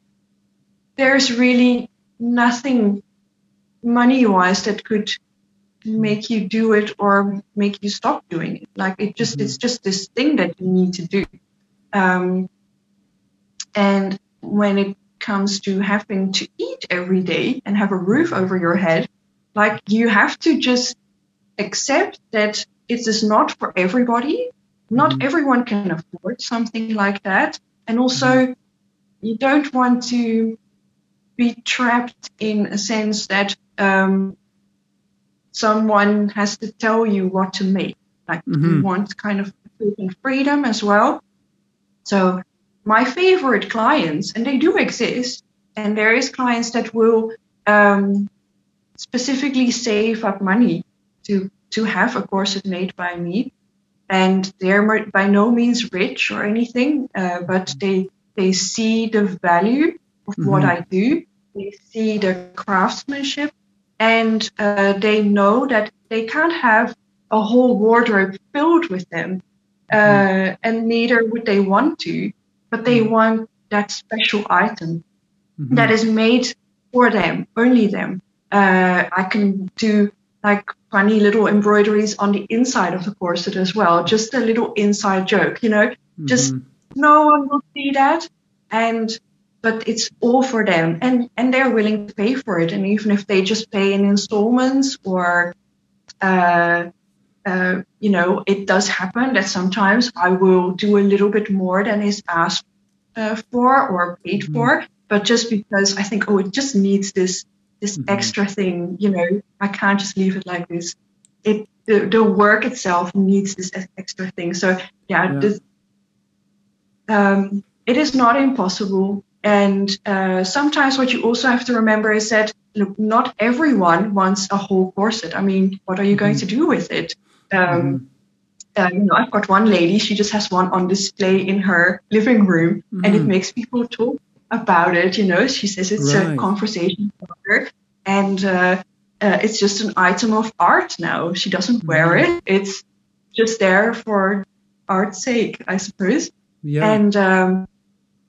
there's really nothing money wise that could make you do it or make you stop doing it like it just mm-hmm. it's just this thing that you need to do um, and when it comes to having to eat every day and have a roof over your head like you have to just accept that it is not for everybody not mm-hmm. everyone can afford something like that and also you don't want to be trapped in a sense that um, someone has to tell you what to make. Like mm-hmm. you want kind of freedom as well. So my favorite clients, and they do exist, and there is clients that will um, specifically save up money to to have a corset made by me, and they're by no means rich or anything, uh, but they they see the value of mm-hmm. what I do. They see the craftsmanship and uh, they know that they can't have a whole wardrobe filled with them. Uh, mm-hmm. and neither would they want to. But they want that special item mm-hmm. that is made for them, only them. Uh, I can do like funny little embroideries on the inside of the corset as well, just a little inside joke, you know, mm-hmm. just no one will see that. And but it's all for them and and they're willing to pay for it and even if they just pay in installments or uh, uh, you know it does happen that sometimes i will do a little bit more than is asked uh, for or paid mm-hmm. for but just because i think oh it just needs this this mm-hmm. extra thing you know i can't just leave it like this it the, the work itself needs this extra thing so yeah, yeah. This, um, it is not impossible and uh, sometimes what you also have to remember is that look, not everyone wants a whole corset. I mean, what are you going mm-hmm. to do with it? Um, mm-hmm. uh, you know, I've got one lady, she just has one on display in her living room, mm-hmm. and it mm-hmm. makes people talk about it. You know, she says it's right. a conversation starter, and uh, uh, it's just an item of art now. She doesn't wear mm-hmm. it, it's just there for art's sake, I suppose. Yeah. And um,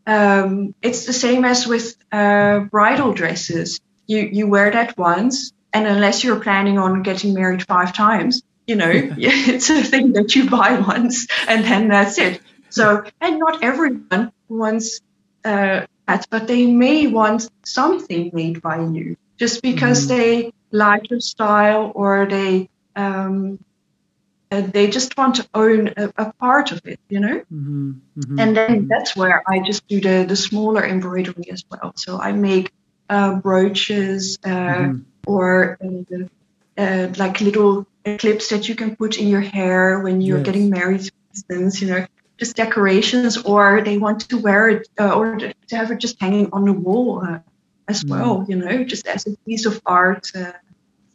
um, it's the same as with uh, bridal dresses. You you wear that once, and unless you're planning on getting married five times, you know, <laughs> <laughs> it's a thing that you buy <laughs> once, and then that's it. So, and not everyone wants uh, that, but they may want something made by you just because mm. they like your style or they um, they just want to own a, a part of it, you know. Mm-hmm, mm-hmm, and then that's where I just do the the smaller embroidery as well. So I make uh, brooches uh, mm-hmm. or uh, uh, like little clips that you can put in your hair when you're yes. getting married, for instance. You know, just decorations, or they want to wear it uh, or to have it just hanging on the wall uh, as mm-hmm. well. You know, just as a piece of art.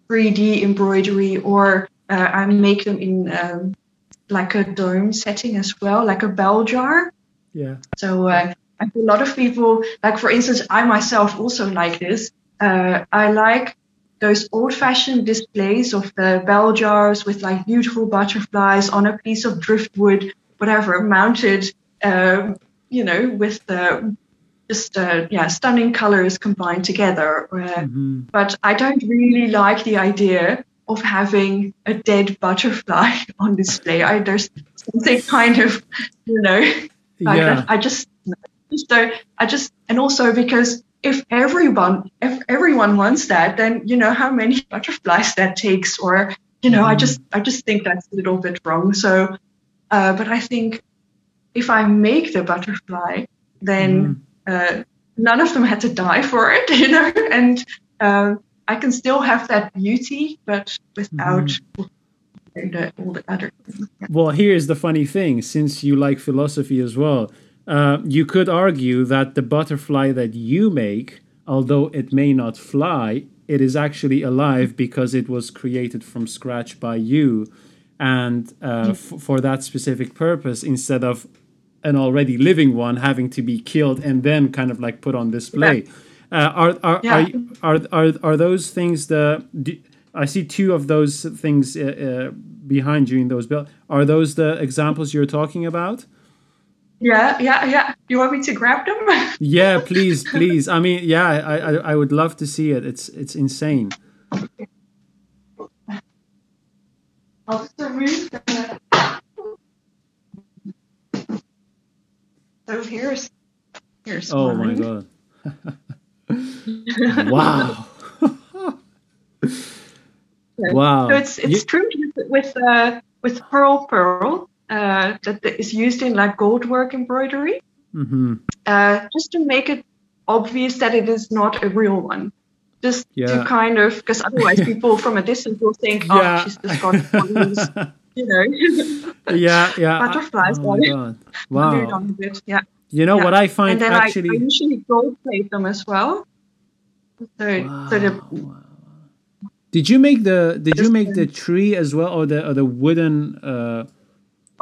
3D embroidery or uh, I make them in um, like a dome setting as well, like a bell jar. Yeah. So uh, a lot of people, like for instance, I myself also like this. Uh, I like those old-fashioned displays of the bell jars with like beautiful butterflies on a piece of driftwood, whatever, mounted, uh, you know, with the just uh, yeah stunning colors combined together. Uh, mm-hmm. But I don't really like the idea of having a dead butterfly <laughs> on display. I there's something kind of you know like yeah. I, I just just don't I just and also because if everyone if everyone wants that then you know how many butterflies that takes or you know. I just I just think that's a little bit wrong. So uh, but I think if I make the butterfly then mm. uh, none of them had to die for it, <laughs> you know, and um, I can still have that beauty, but without mm. all the other things. Well, here's the funny thing since you like philosophy as well, uh, you could argue that the butterfly that you make, although it may not fly, it is actually alive because it was created from scratch by you and uh, f- for that specific purpose instead of an already living one having to be killed and then kind of like put on display. Yeah. Uh, are are, yeah. are, are are are those things the? Do, I see two of those things uh, uh, behind you in those bills. Are those the examples you're talking about? Yeah, yeah, yeah. You want me to grab them? <laughs> yeah, please, please. I mean, yeah, I, I, I would love to see it. It's, it's insane. I'll remove the. So here's, here's. Oh my god. <laughs> wow. <laughs> wow. So it's it's you... true with uh, with pearl pearl uh, that is used in like gold work embroidery, mm-hmm. uh, just to make it obvious that it is not a real one. Just yeah. to kind of because otherwise <laughs> people from a distance will think, oh, yeah. she's just got these, <laughs> you know. yeah, yeah. <laughs> Butterflies oh. Wow. Yeah. You know yeah. what I find and then actually. I, I usually gold plate them as well. So, wow. so the, did you make the Did you make the tree as well, or the or the wooden? Uh...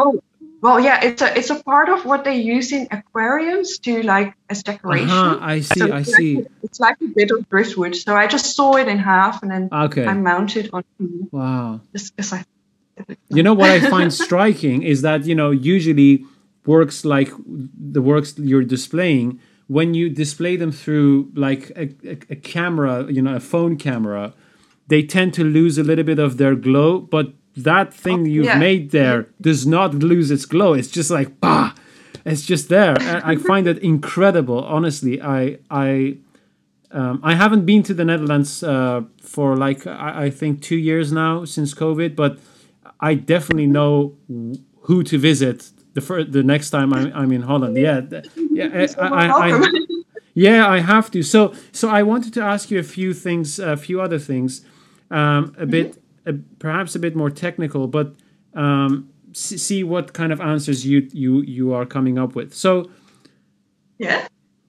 Oh, well, yeah, it's a it's a part of what they use in aquariums to like as decoration. Uh-huh, I see, so I see. Like, it's like a bit of driftwood. So I just saw it in half and then okay. I mounted on. Wow. Just because I. You know what I find <laughs> striking is that you know usually works like the works you're displaying when you display them through like a, a, a camera you know a phone camera they tend to lose a little bit of their glow but that thing you've yeah. made there does not lose its glow it's just like bah it's just there i I find it incredible honestly i i um, I haven't been to the Netherlands uh, for like I, I think two years now since COVID, but I definitely know who to visit the fir- the next time I'm, I'm in Holland. Yeah, yeah, I, I, I, <laughs> yeah, I have to. So so I wanted to ask you a few things, a few other things, um, a bit uh, perhaps a bit more technical, but um, see what kind of answers you you you are coming up with. So yeah.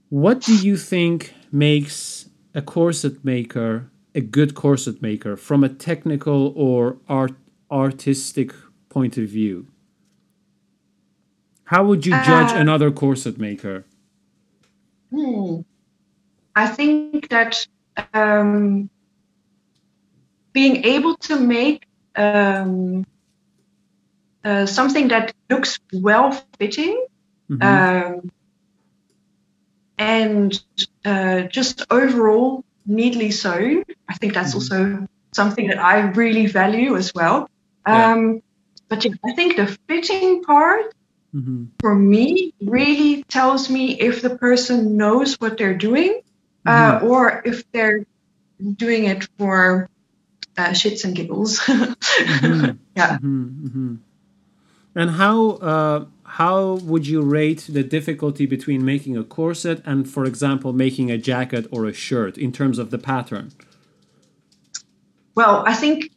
what do you think makes a corset maker a good corset maker from a technical or art artistic point of view? How would you judge Uh, another corset maker? Hmm. I think that um, being able to make um, uh, something that looks well fitting Mhm. um, and uh, just overall neatly sewn, I think that's Mhm. also something that I really value as well. Yeah. Um, but yeah, I think the fitting part Mhm. for me really tells me if the person knows what they're doing uh, Mm-hmm. or if they're doing it for uh, shits and giggles. <laughs> Mhm. <laughs> Yeah. Mhm, mhm. And how uh, how would you rate the difficulty between making a corset and, for example, making a jacket or a shirt in terms of the pattern? Well, I think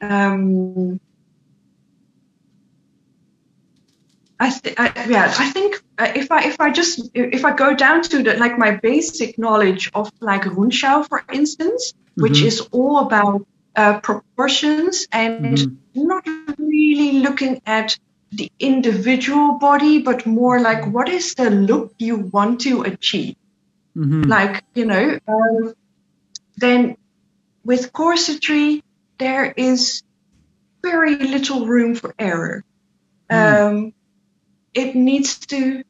um, I, th- I yeah I think uh, if I if I just if I go down to the like my basic knowledge of like Rundschau for instance, which Mhm. is all about uh, proportions and Mhm. not really looking at the individual body, but more like what is the look you want to achieve Mhm. like you know um, then with corsetry there is very little room for error um, it needs to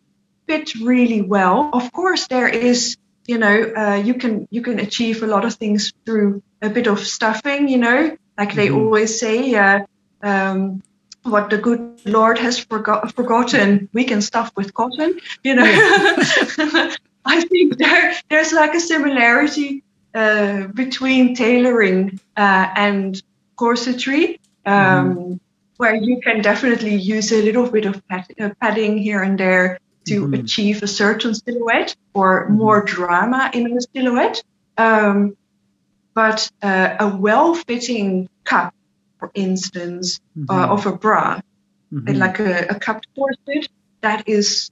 fit really well of course there is you know uh, you can you can achieve a lot of things through a bit of stuffing you know like they Mhm. always say uh, um, what the good lord has forgot, forgotten we can stuff with cotton you know. <laughs> I think there there's like a similarity uh, between tailoring uh, and corsetry, um, where you can definitely use a little bit of pad, uh, padding here and there to Mhm. achieve a certain silhouette or Mhm. more drama in a silhouette. Um, but uh, a well-fitting cup, for instance, Mhm. uh, of a bra, Mhm. like a, a cupped corset that is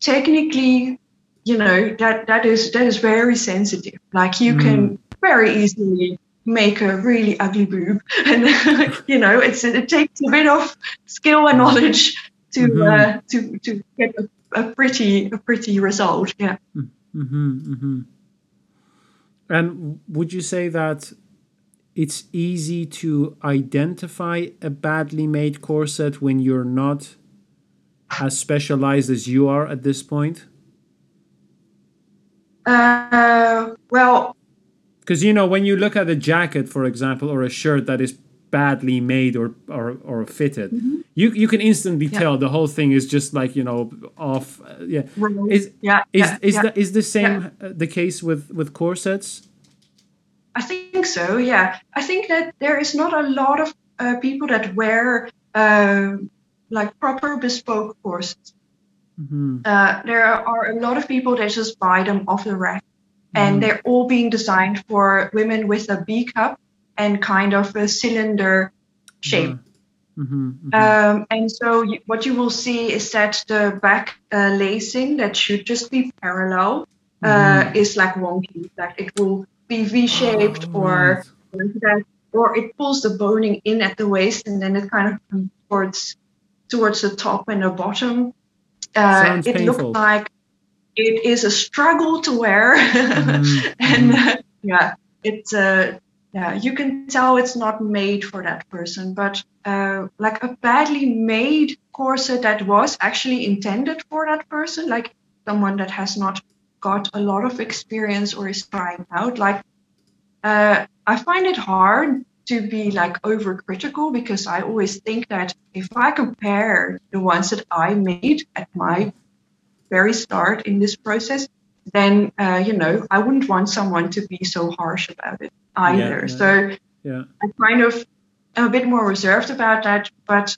technically you know that that is that is very sensitive like you can very easily make a really ugly boob <laughs> and you know it's it takes a bit of skill and knowledge to Mhm. uh, to to get a, a pretty a pretty result yeah Mm-hmm, mm-hmm. And would you say that it's easy to identify a badly made corset when you're not as specialized as you are at this point? uh, well Because you know, when you look at a jacket, for example, or a shirt that is badly made or or, or fitted, you you can instantly Yeah. tell the whole thing is just like you know off. Uh, yeah, is yeah is yeah, is yeah. the is the same uh, the case with with corsets? I think so. Yeah, I think that there is not a lot of uh, people that wear uh, like proper bespoke corsets. hmm Uh, there are a lot of people that just buy them off the rack, Mhm. and they're all being designed for women with a B cup and kind of a cylinder shape. hmm Um, and so you, what you will see is that the back uh, lacing that should just be parallel uh, Mhm. is like wonky. Like it will be V-shaped or like or it pulls the boning in at the waist and then it kind of towards towards the top and the bottom. Uh, it painful. looks like it is a struggle to wear, <laughs> Mhm. and uh, yeah, it's uh, yeah, you can tell it's not made for that person. But uh, like a badly made corset that was actually intended for that person, like someone that has not got a lot of experience or is trying out, like uh, I find it hard to be like overcritical because I always think that if I compare the ones that I made at my very start in this process, then uh, you know I wouldn't want someone to be so harsh about it either. Yeah, yeah, so yeah. I kind of am a bit more reserved about that. But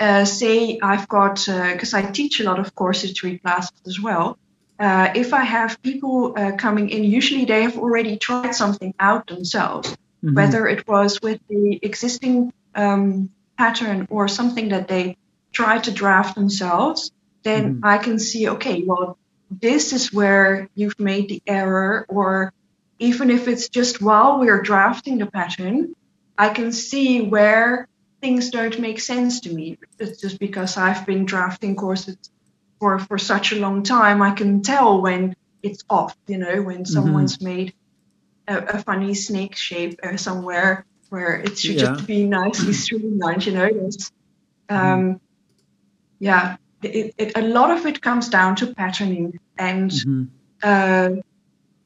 uh, say I've got because uh, I teach a lot of corsetry classes as well. Uh, if I have people uh, coming in, usually they have already tried something out themselves, mm-hmm. whether it was with the existing um, pattern or something that they try to draft themselves. Then mm-hmm. I can see, okay, well, this is where you've made the error, or even if it's just while we're drafting the pattern, I can see where things don't make sense to me. It's just because I've been drafting corsets for, for such a long time, I can tell when it's off, you know, when mm-hmm. someone's made a, a, funny snake shape somewhere where it should yeah. just be nicely streamlined, you know. Um, mm-hmm. Yeah, it, it, a lot of it comes down to patterning and mm-hmm. uh,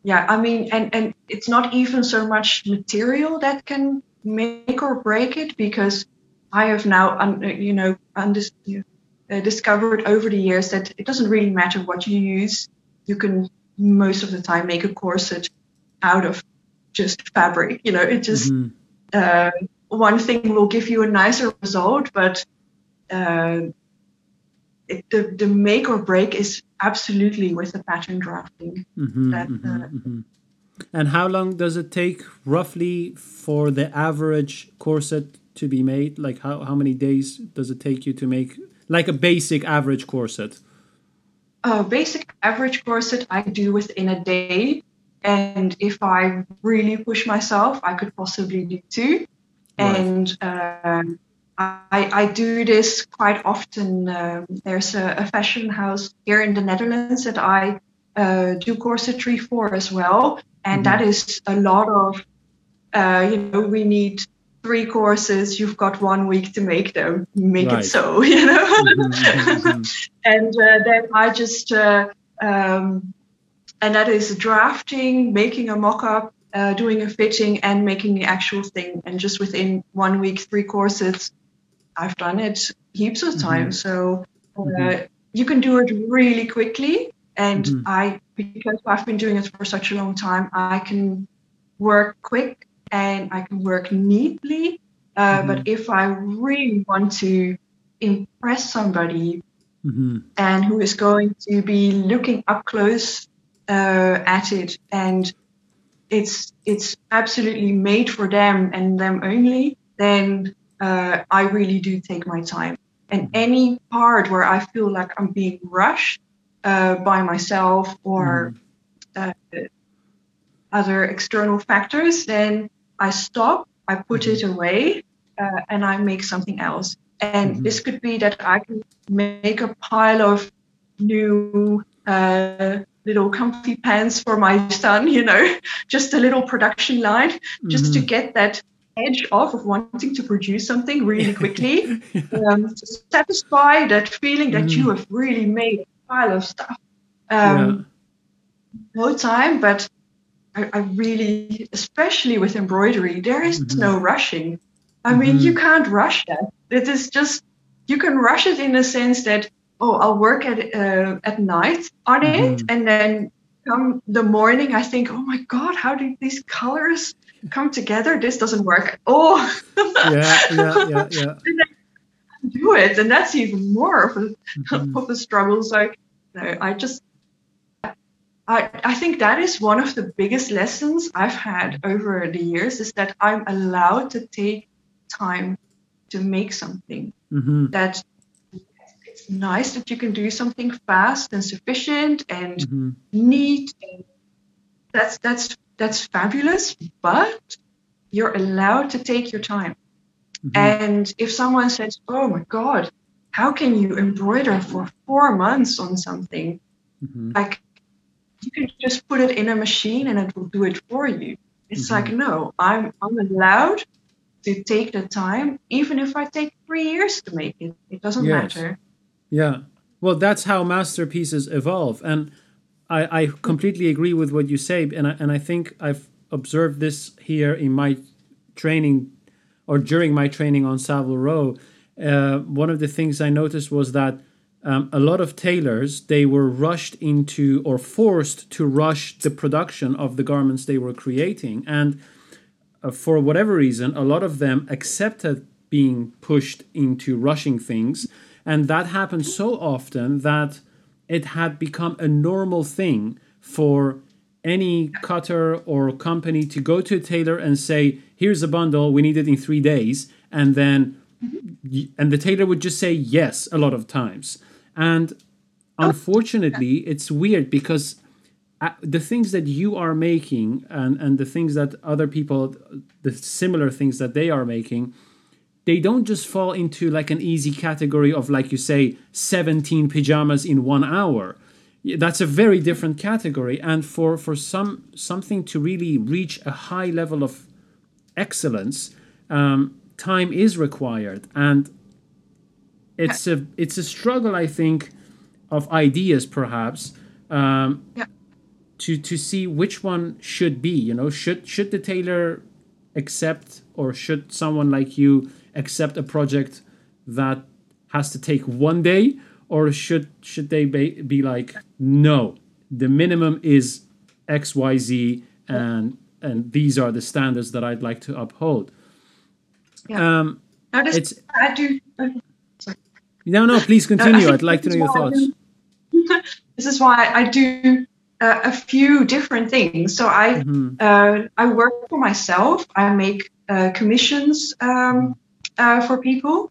yeah i mean and and it's not even so much material that can make or break it because i have now un, you know under, uh, discovered over the years that it doesn't really matter what you use you can most of the time make a corset out of just fabric you know it just mm-hmm. uh, one thing will give you a nicer result but uh, it, the, the make or break is absolutely with the pattern drafting. Mm-hmm, that, mm-hmm, uh, mm-hmm. And how long does it take roughly for the average corset to be made? Like how, how many days does it take you to make like a basic average corset? A basic average corset I do within a day. And if I really push myself, I could possibly do two. Right. And um, I, I, do this quite often. Um, there's a, a, fashion house here in the Netherlands that I uh, do corsetry for as well, and mm-hmm. that is a lot of. Uh, you know, we need three corsets. You've got one week to make them. Make right. it so, <laughs> you know. Mm-hmm, mm-hmm, mm-hmm. and uh, then I just, uh, um, and that is drafting, making a mock-up, uh, doing a fitting and making the actual thing. And just within one week, three corsets, I've done it heaps of times. Mm-hmm. So uh, mm-hmm. you can do it really quickly. And mm-hmm. I, because I've been doing it for such a long time, I can work quick and I can work neatly. Uh, mm-hmm. but if I really want to impress somebody mm-hmm. and who is going to be looking up close uh, at it and it's it's absolutely made for them and them only, then uh, I really do take my time. And mm-hmm. any part where I feel like I'm being rushed uh, by myself or mm. uh, other external factors, then I stop, I put mm-hmm. it away, uh, and I make something else. And mm-hmm. this could be that I can make a pile of new uh, little comfy pants for my son, you know, <laughs> just a little production line, just to mm-hmm. get that edge off of wanting to produce something really <laughs> quickly um, to satisfy that feeling that mm. you have really made a pile of stuff um, yeah. no time but I, I, really especially with embroidery there is mm-hmm. no rushing i mm-hmm. mean you mm-hmm. can't rush that it is just you can rush it in the sense that oh i'll work at uh, at night on mm-hmm. it and then come the morning i think oh my god how did these colors come together. This doesn't work. Oh, yeah, yeah, yeah, yeah. <laughs> do it, and that's even more of a, mm-hmm. of a struggle. So, you know, I just, I, I think that is one of the biggest lessons I've had over the years is that I'm allowed to take time to make something mm-hmm. that it's nice that you can do something fast and sufficient and mm-hmm. neat and that's that's that's fabulous, but you're allowed to take your time. Mm-hmm. And if someone says, Oh my God, how can you embroider for four months on something? Mm-hmm. Like, you can just put it in a machine and it will do it for you. It's like no, I'm I'm allowed to take the time, even if I take three years to make it. It doesn't Yes. matter. Yeah. Well, that's how masterpieces evolve. And I, I completely agree with what you say. And I, and I think I've observed this here in my training or during my training on Savile Row. Uh, one of the things I noticed was that um, a lot of tailors they were rushed into or forced to rush the production of the garments they were creating and uh, for whatever reason, a lot of them accepted being pushed into rushing things. And that happened so often that it had become a normal thing for any cutter or company to go to a tailor and say, Here's a bundle, we need it in three days. And then, and the tailor would just say yes a lot of times. And unfortunately, it's weird because uh, the things that you are making and, and the things that other people the similar things that they are making they don't just fall into like an easy category of like you say 17 pajamas in one hour. That's a very different category. And for for some something to really reach a high level of excellence um, time is required. And it's a it's a struggle i think of ideas perhaps um, Yeah. to to see which one should be you know? Should should the tailor accept or should someone like you accept a project that has to take one day or should should they be, be like no the minimum is xyz and and these are the standards that i'd like to uphold Yeah. um Now, it's I do. <laughs> no no please continue think i'd like to know your is why I thoughts do- <laughs> this is why I do uh, a few different things. So I Mhm. uh, I work for myself. I make uh, commissions um, uh, for people.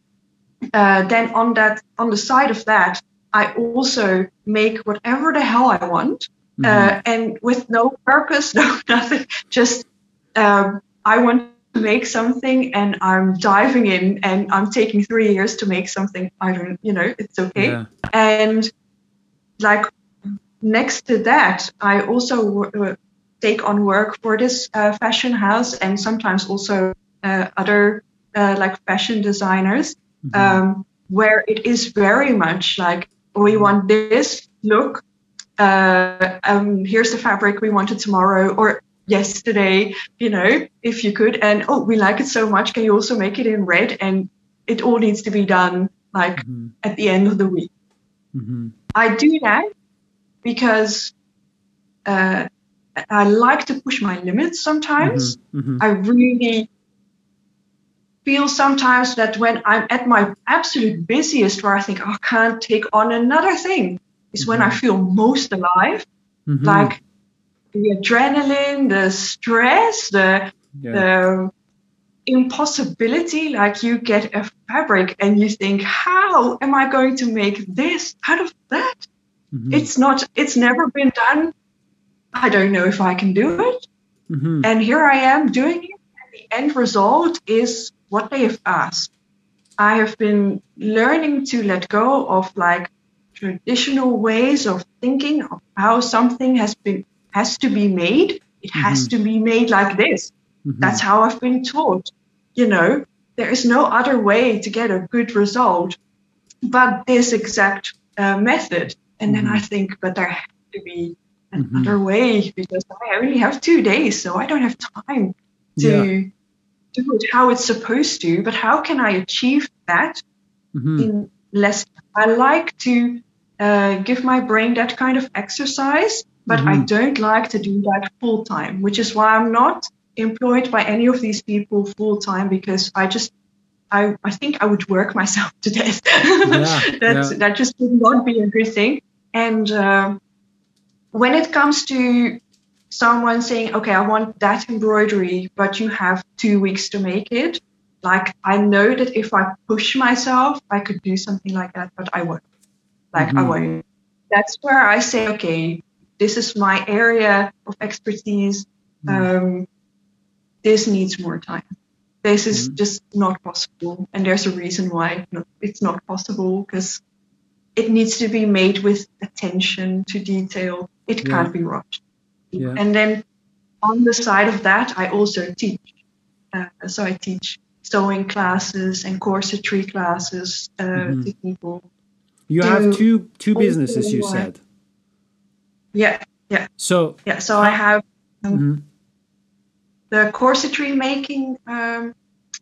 Uh, then on that on the side of that, I also make whatever the hell I want, uh, and with no purpose, <laughs> no nothing. Just um, I want to make something, and I'm diving in, and I'm taking three years to make something. I don't, you know, it's okay yeah and like next to that i also uh, take on work for this uh, fashion house and sometimes also uh, other uh, like fashion designers um, where it is very much like we want this look uh, um, here's the fabric we wanted tomorrow or yesterday you know if you could and oh we like it so much can you also make it in red and it all needs to be done like Mhm. at the end of the week Mhm. I do that because uh, I like to push my limits sometimes. Mhm. I really feel sometimes that when I'm at my absolute busiest, where I think oh, I can't take on another thing, is when I feel most alive. Mhm. Like the adrenaline, the stress, the yeah. the impossibility like you get a fabric and you think how am i going to make this out of that Mhm. it's not it's never been done i don't know if i can do it Mhm. and here i am doing it and the end result is what they have asked i have been learning to let go of like traditional ways of thinking of how something has been has to be made it has to be made like this Mhm. that's how I've been taught. You know, there is no other way to get a good result but this exact uh, method. And then I think, but there has to be another way because I only have two days, so I don't have time to Yeah. Do it how it's supposed to. But how can I achieve that Mhm. in less I like to uh, give my brain that kind of exercise, but I Mhm. don't like to do that full time, which is why I'm not employed by any of these people full time because I just I, I think I would work <laughs> myself to death. <laughs> That yeah. That just would not be a good thing. And um when it comes to someone saying, okay, I want that embroidery, but you have two weeks to make it, like I know that if I push myself, I could do something like that, but I won't. Like I Mhm. won't. That's where I say, okay, this is my area of expertise. Um, this needs more time. This is Mhm. just not possible, and there's a reason why it's not possible because it needs to be made with attention to detail. It Yeah. can't be rushed. Yeah. And then on the side of that, I also teach. Uh, so I teach sewing classes and corsetry classes uh, Mhm. to people. You Do have two two businesses. You said Yeah, yeah. so. yeah. So I have mhm, the corsetry making um,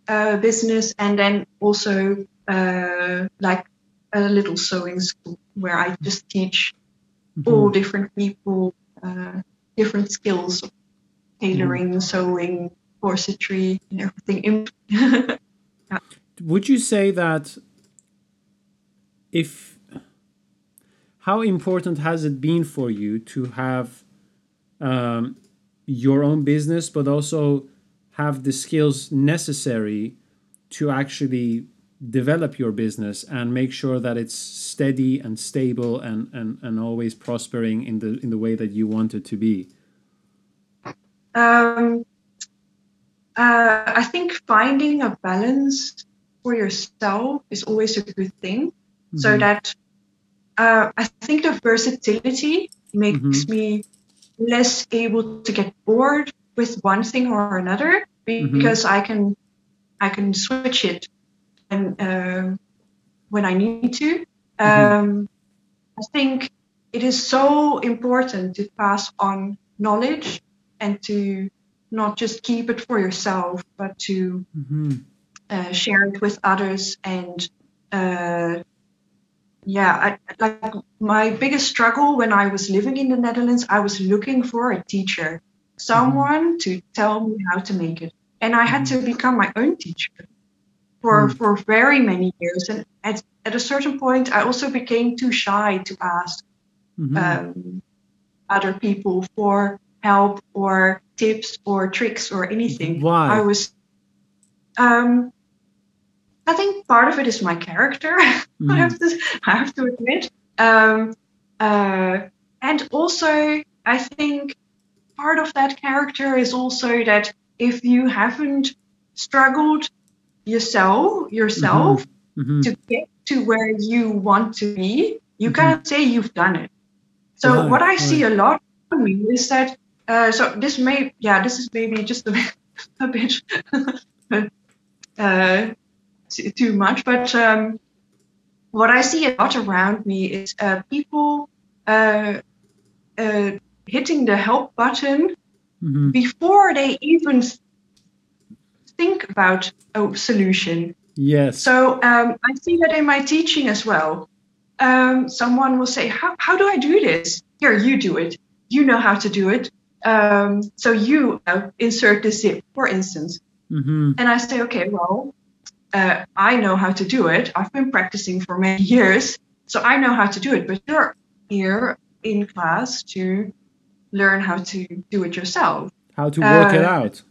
uh, business, and then also uh, like a little sewing school where I just teach mhm. all different people uh, different skills tailoring, sewing, corsetry, and everything. In- <laughs> Would you say that if how important has it been for you to have um, your own business, but also have the skills necessary to actually develop your business and make sure that it's steady and stable and, and, and always prospering in the in the way that you want it to be? um, uh, I think finding a balance for yourself is always a good thing. So Mhm. that uh, I think the versatility makes me less able to get bored with one thing or another because I can I can switch it and um, when I need to. Um, I think it is so important to pass on knowledge and to not just keep it for yourself, but to Mhm. uh, share it with others. And uh, yeah, I, like my biggest struggle when I was living in the Netherlands, I was looking for a teacher, someone to tell me how to make it, and I had to become my own teacher for Mm. for very many years. And at at a certain point, I also became too shy to ask Mhm. um, other people for help or tips or tricks or anything. Why? I was. Um, I think part of it is my character. Mhm. <laughs> I have to. I have to admit. Um, uh, and also, I think part of that character is also that if you haven't struggled yourself yourself Mhm. to get to where you want to be, you Mhm. cannot say you've done it. So Right, what I see a lot of me is that uh, so this may yeah this is maybe just a bit <laughs> a bit <laughs> uh, too, much, but um, what I see a lot around me is uh, people uh, uh, hitting the help button Mhm. before they even think about a solution. Yes. So um, I see that in my teaching as well. Um, someone will say, how, how do I do this? Here, you do it. You know how to do it. Um, so you uh, insert the zip, for instance. Mhm. And I say, okay, well, uh, I know how to do it. I've been practicing for many <laughs> years, so I know how to do it. But you're here in class to learn how to do it yourself. How to work it uh, out.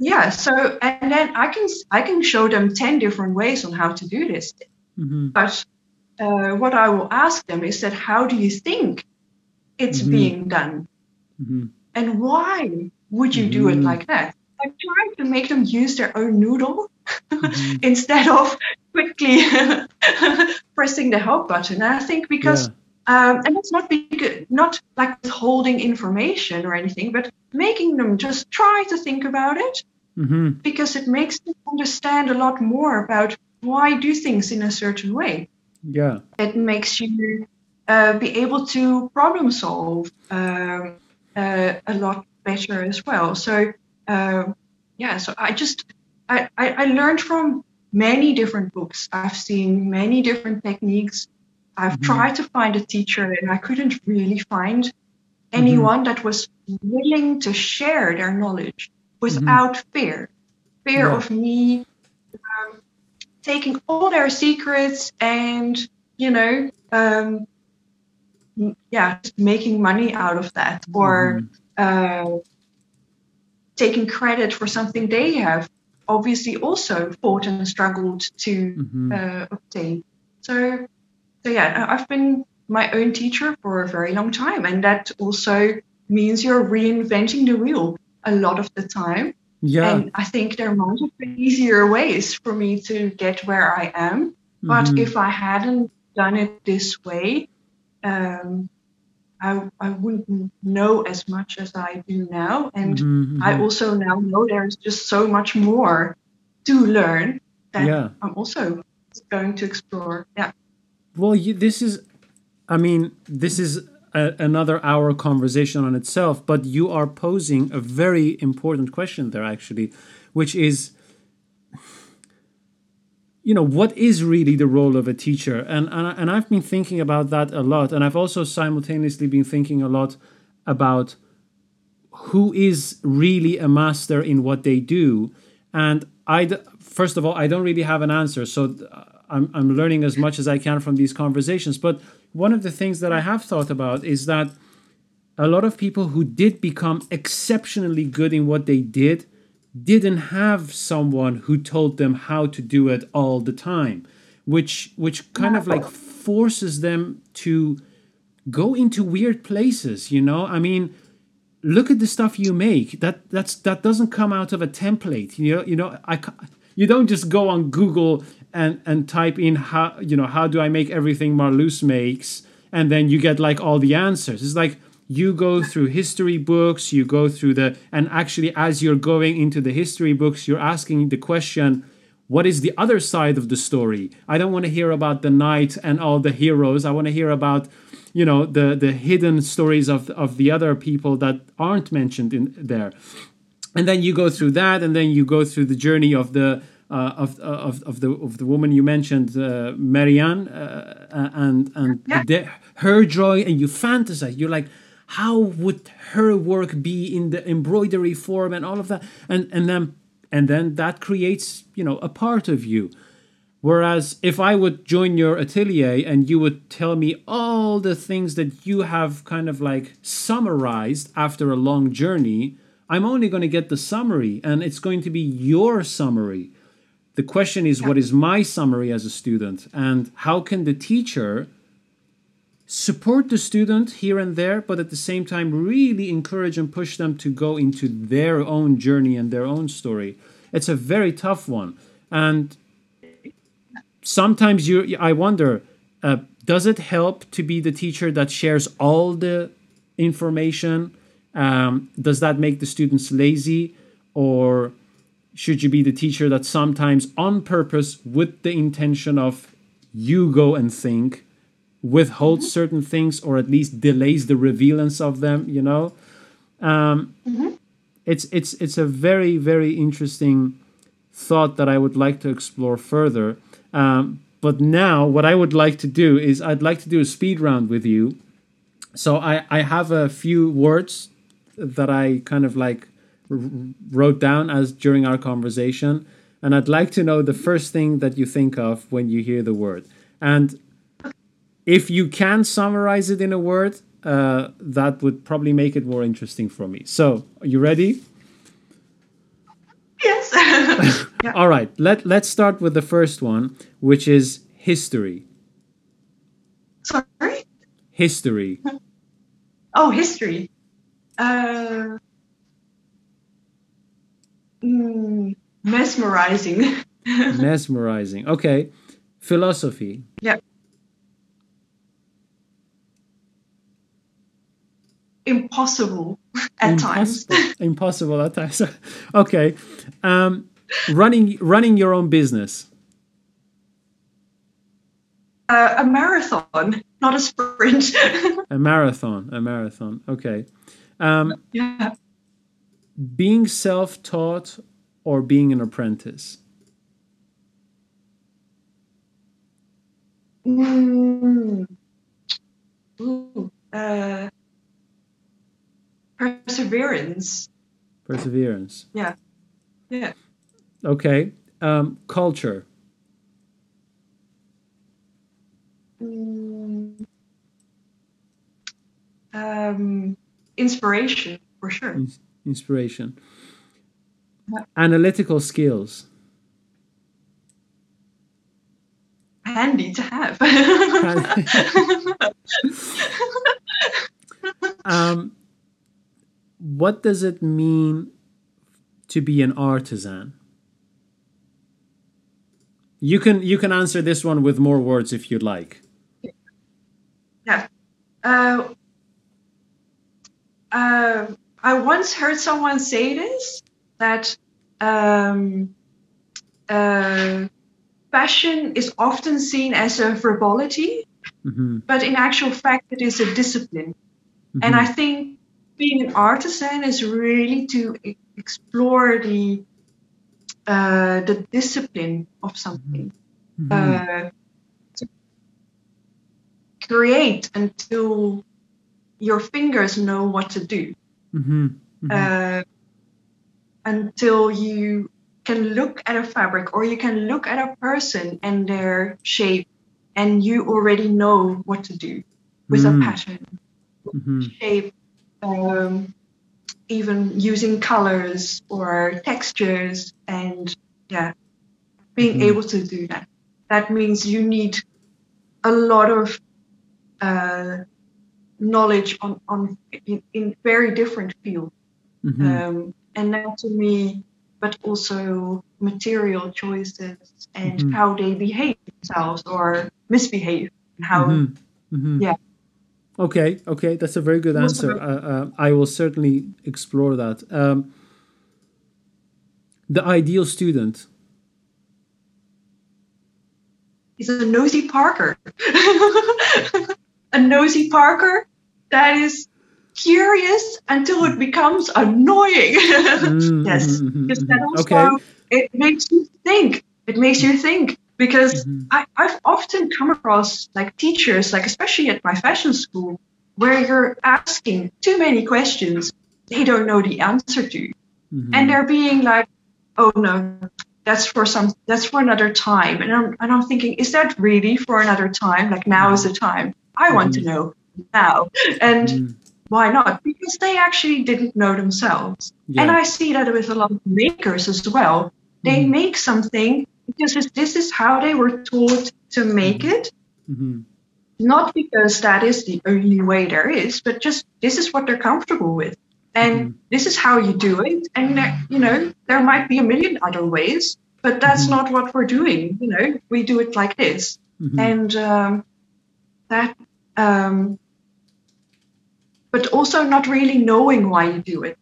Yeah. So and then I can I can show them ten different ways on how to do this. Mhm. But uh, what I will ask them is that how do you think it's Mhm. being done, Mhm. and why would you do it Mhm. like that? i try to make them use their own noodle Mhm. <laughs> instead of quickly <laughs> pressing the help button. And I think because Yeah. um, and it's not big, not like withholding information or anything, but making them just try to think about it Mhm. because it makes them understand a lot more about why do things in a certain way. Yeah. It makes you uh, be able to problem solve um, uh, a lot better as well. So um yeah, so I just I, I, I learned from many different books. I've seen many different techniques. I've Mhm. tried to find a teacher and I couldn't really find anyone that was willing to share their knowledge without fear. Fear Yeah. of me um, taking all their secrets and, you know, um, yeah, just making money out of that or Mhm. uh, taking credit for something they have obviously also fought and struggled to Mhm. uh, obtain. So, so yeah, I've been my own teacher for a very long time, and that also means you're reinventing the wheel a lot of the time. Yeah. And I think there might have been easier ways for me to get where I am, but Mhm. if I hadn't done it this way, um, I, I wouldn't know as much as I do now. And Mhm, I also now know there's just so much more to learn that Yeah. I'm also going to explore. Yeah. Well, you, this is, I mean, this is a, another hour conversation on itself, but you are posing a very important question there, actually, which is, you know, what is really the role of a teacher? And, and, and I've been thinking about that a lot. And I've also simultaneously been thinking a lot about who is really a master in what they do. And i first of all, I don't really have an answer. So uh, I'm, I'm learning as much as I can from these conversations. But one of the things that I have thought about is that a lot of people who did become exceptionally good in what they did didn't have someone who told them how to do it all the time which which kind of like forces them to go into weird places you know? I mean look at the stuff you make. That that's that doesn't come out of a template you know? You know i you don't just go on google and and type in how you know how do i make everything marloes makes? And then you get like all the answers. It's like you go through history books you go through the and actually as you're going into the history books you're asking the question what is the other side of the story? I don't want to hear about the knight and all the heroes. I want to hear about you know the the hidden stories of of the other people that aren't mentioned in there. And then you go through that and then you go through the journey of the of, of of the of the woman you mentioned uh, Merian uh, and and Yeah. the, her joy and you fantasize you're like how would her work be in the embroidery form and all of that and and then and then that creates you know a part of you Whereas if I would join your atelier and you would tell me all the things that you have kind of like summarized after a long journey, I'm only going to get the summary and it's going to be your summary. The question is, what is my summary as a student? And how can the teacher support the student here and there, but at the same time, really encourage and push them to go into their own journey and their own story? It's a very tough one. And sometimes you i wonder uh, does it help to be the teacher that shares all the information um, does that make the students lazy or should you be the teacher that sometimes on purpose with the intention of you go and think withholds certain things or at least delays the revealance of them you know um, it's it's it's a very very interesting thought that I would like to explore further. Um, but now, what I would like to do is I'd like to do a speed round with you. So I, I have a few words that I kind of like wrote down as during our conversation, and I'd like to know the first thing that you think of when you hear the word. And if you can summarize it in a word, uh, that would probably make it more interesting for me. So, are you ready? Yes. yeah. <laughs> <laughs> All right, let let's start with the first one, which is history. Sorry. History. Oh, history. Uh, mm, mesmerizing. <laughs> Mesmerizing. Okay. Philosophy. yeah. Impossible at times. Impossible. Impossible at times. <laughs> okay. Um, running running your own business. Uh, a marathon, not a sprint. <laughs> A marathon. A marathon. Okay. Um, yeah. Being self-taught or being an apprentice. Mm. Ooh, uh, perseverance. Perseverance. Yeah. Yeah. Okay. Um, culture. Mm. Um, inspiration, for sure. Ins- inspiration. Yeah. Analytical skills. Handy to have. <laughs> um, what does it mean to be an artisan? You can you can answer this one with more words if you'd like. yeah. Uh, uh, I once heard someone say this that um, uh, fashion is often seen as a frivolity, mm-hmm. but in actual fact, it is a discipline. Mm-hmm. And I think being an artisan is really to explore the uh, the discipline of something. Mhm. Uh, to create until your fingers know what to do. Mhm. Mhm. uh, until you can look at a fabric or you can look at a person and their shape and you already know what to do with Mm. a pattern Mhm. shape um, even using colors or textures and yeah being Mhm. able to do that that means you need a lot of uh, knowledge on, on in, in very different fields Mhm. um, anatomy, but also material choices and Mhm. how they behave themselves or misbehave. and How Mhm. Mhm. Yeah. Okay. Okay. That's a very good answer. Uh, uh, I will certainly explore that. Um, the ideal student. is a nosy Parker, <laughs> a nosy Parker that is curious until it becomes annoying. Mm, yes, mhm, mhm, because mhm. that also Okay. it makes you think. It makes you think because Mhm. I, I've often come across like teachers, like especially at my fashion school, where you're asking too many questions they don't know the answer to, Mhm. and they're being like, "Oh no, that's for some, that's for another time," and I'm and I'm thinking, is that really for another time? Like now is the time. I want to know now, and Mm, why not? Because they actually didn't know themselves. yeah. And I see that with a lot of makers as well. They Mhm. make something because this is how they were taught to make it, Mhm. not because that is the only way there is, but just this is what they're comfortable with. And Mhm. this is how you do it. And, there, you know, there might be a million other ways, but that's Mhm. not what we're doing. You know, we do it like this. Mhm. And um, that, um, but also not really knowing why you do it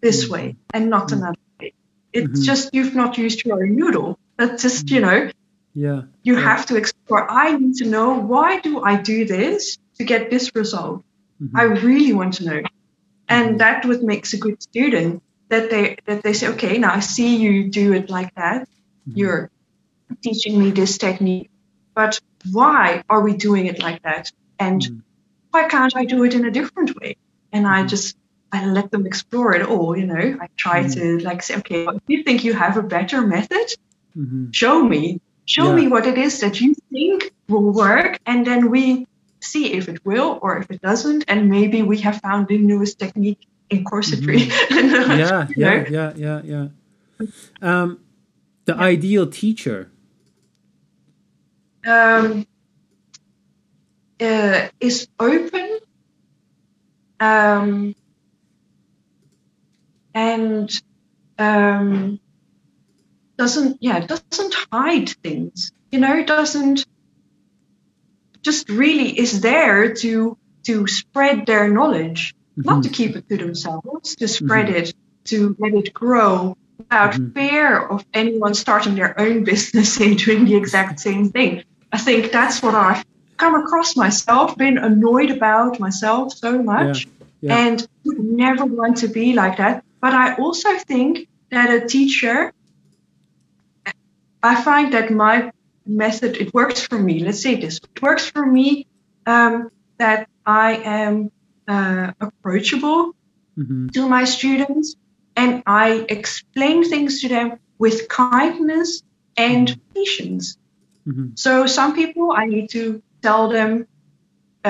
this Mhm. way and not Mhm. another way. It's Mhm. just you've not used your noodle. That's just, you know, Yeah. you Yeah. have to explore. I need to know why do I do this to get this result? Mhm. I really want to know. And that what makes a good student that they that they say, okay, now I see you do it like that. You're teaching me this technique, but why are we doing it like that? And Mhm. why can't I do it in a different way? And I Mhm. just I let them explore it all. You know, I try Mhm. to like say, okay, if you think you have a better method, Mhm. show me show Yeah. me what it is that you think will work and then we see if it will or if it doesn't and maybe we have found the newest technique in corsetry Mm-hmm. <laughs> yeah, yeah, yeah, yeah, yeah. Um, the ideal teacher. um, uh, is open um, and um, doesn't yeah doesn't hide things you know doesn't just really is there to to spread their knowledge not to keep it to themselves to spread it to let it grow without Mhm. fear of anyone starting their own <laughs> business and doing the exact same thing. I think that's what i've come across myself been annoyed about myself so much yeah. and would never want to be like that but i also think that a teacher I find that my method it works for me. Let's say this: it works for me um, that I am uh, approachable Mhm. to my students and I explain things to them with kindness and patience. Mhm. So some people I need to tell them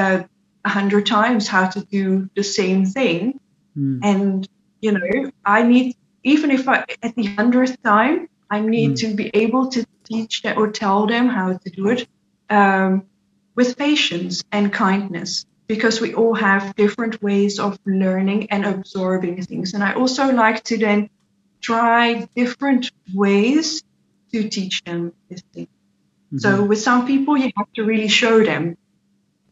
uh, a hundred times how to do the same thing, Mm. and you know i need even if i at the hundredth time i need Mm. to be able to teach or tell them how to do it um, with patience and kindness because we all have different ways of learning and absorbing things and i also like to then try different ways to teach them this thing so Mhm. with some people you have to really show them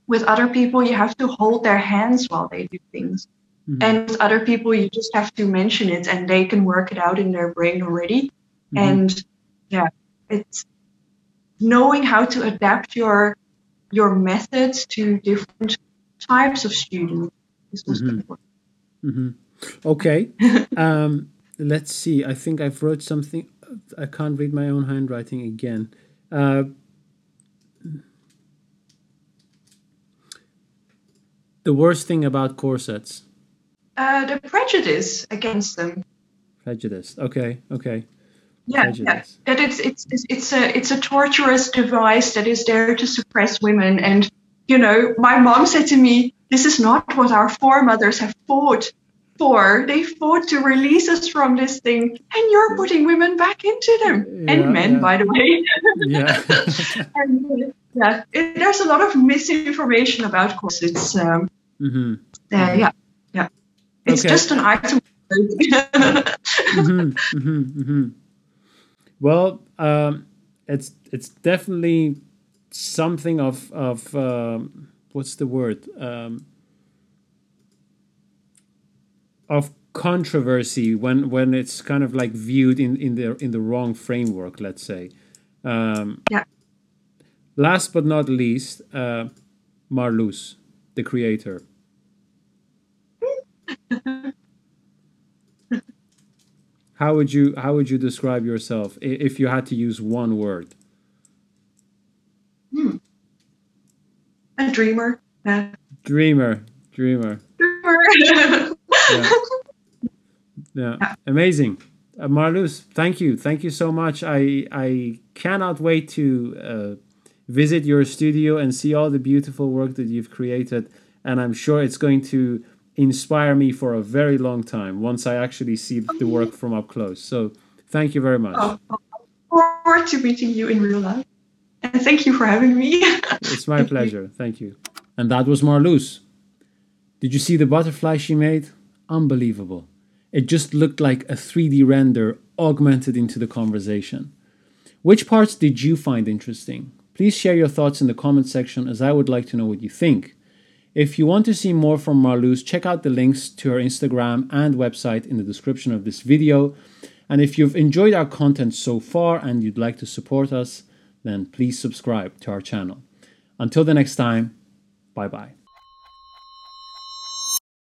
with other people you have to hold their hands while they do things Mm-hmm. And with other people, you just have to mention it and they can work it out in their brain already. Mm-hmm. And yeah, it's knowing how to adapt your your methods to different types of students is mm-hmm. important. Mm-hmm. Okay. <laughs> um, let's see. I think I've wrote something. I can't read my own handwriting again. Uh, the worst thing about corsets? Uh, the prejudice against them. Prejudice. Okay. Okay. Yeah, yeah, that it's, it's it's a it's a torturous device that is there to suppress women. And you know, my mom said to me, "This is not what our foremothers have fought for. They fought to release us from this thing, and you're putting women back into them yeah, and men, yeah. by the way." <laughs> yeah. <laughs> and, yeah, it, there's a lot of misinformation about corsets. Um, mm-hmm. uh, yeah, yeah, it's okay. just an item. <laughs> mm-hmm, mm-hmm, mm-hmm. Well, um, it's it's definitely something of of um, what's the word um, of controversy when when it's kind of like viewed in in the in the wrong framework. Let's say. Um, yeah. Last but not least, uh, Marloes, the creator. <laughs> How would you how would you describe yourself if you had to use one word? Hmm. A dreamer. Yeah. Dreamer. Dreamer. Dreamer. <laughs> yeah. yeah. Amazing. Uh, thank you. Thank you so much. I I cannot wait to uh, visit your studio and see all the beautiful work that you've created. And I'm sure it's going to inspire me for a very long time once I actually see the work from up close. So thank you very much. Oh, forward to meeting you in real life. And thank you for having me. <laughs> it's my pleasure. Thank you. And that was Marloes. Did you see the butterfly she made? Unbelievable. It just looked like a 3D render augmented into the conversation. Which parts did you find interesting? Please share your thoughts in the comment section as I would like to know what you think. If you want to see more from Marloes, check out the links to her Instagram and website in the description of this video. And if you've enjoyed our content so far and you'd like to support us, then please subscribe to our channel. Until the next time, bye bye.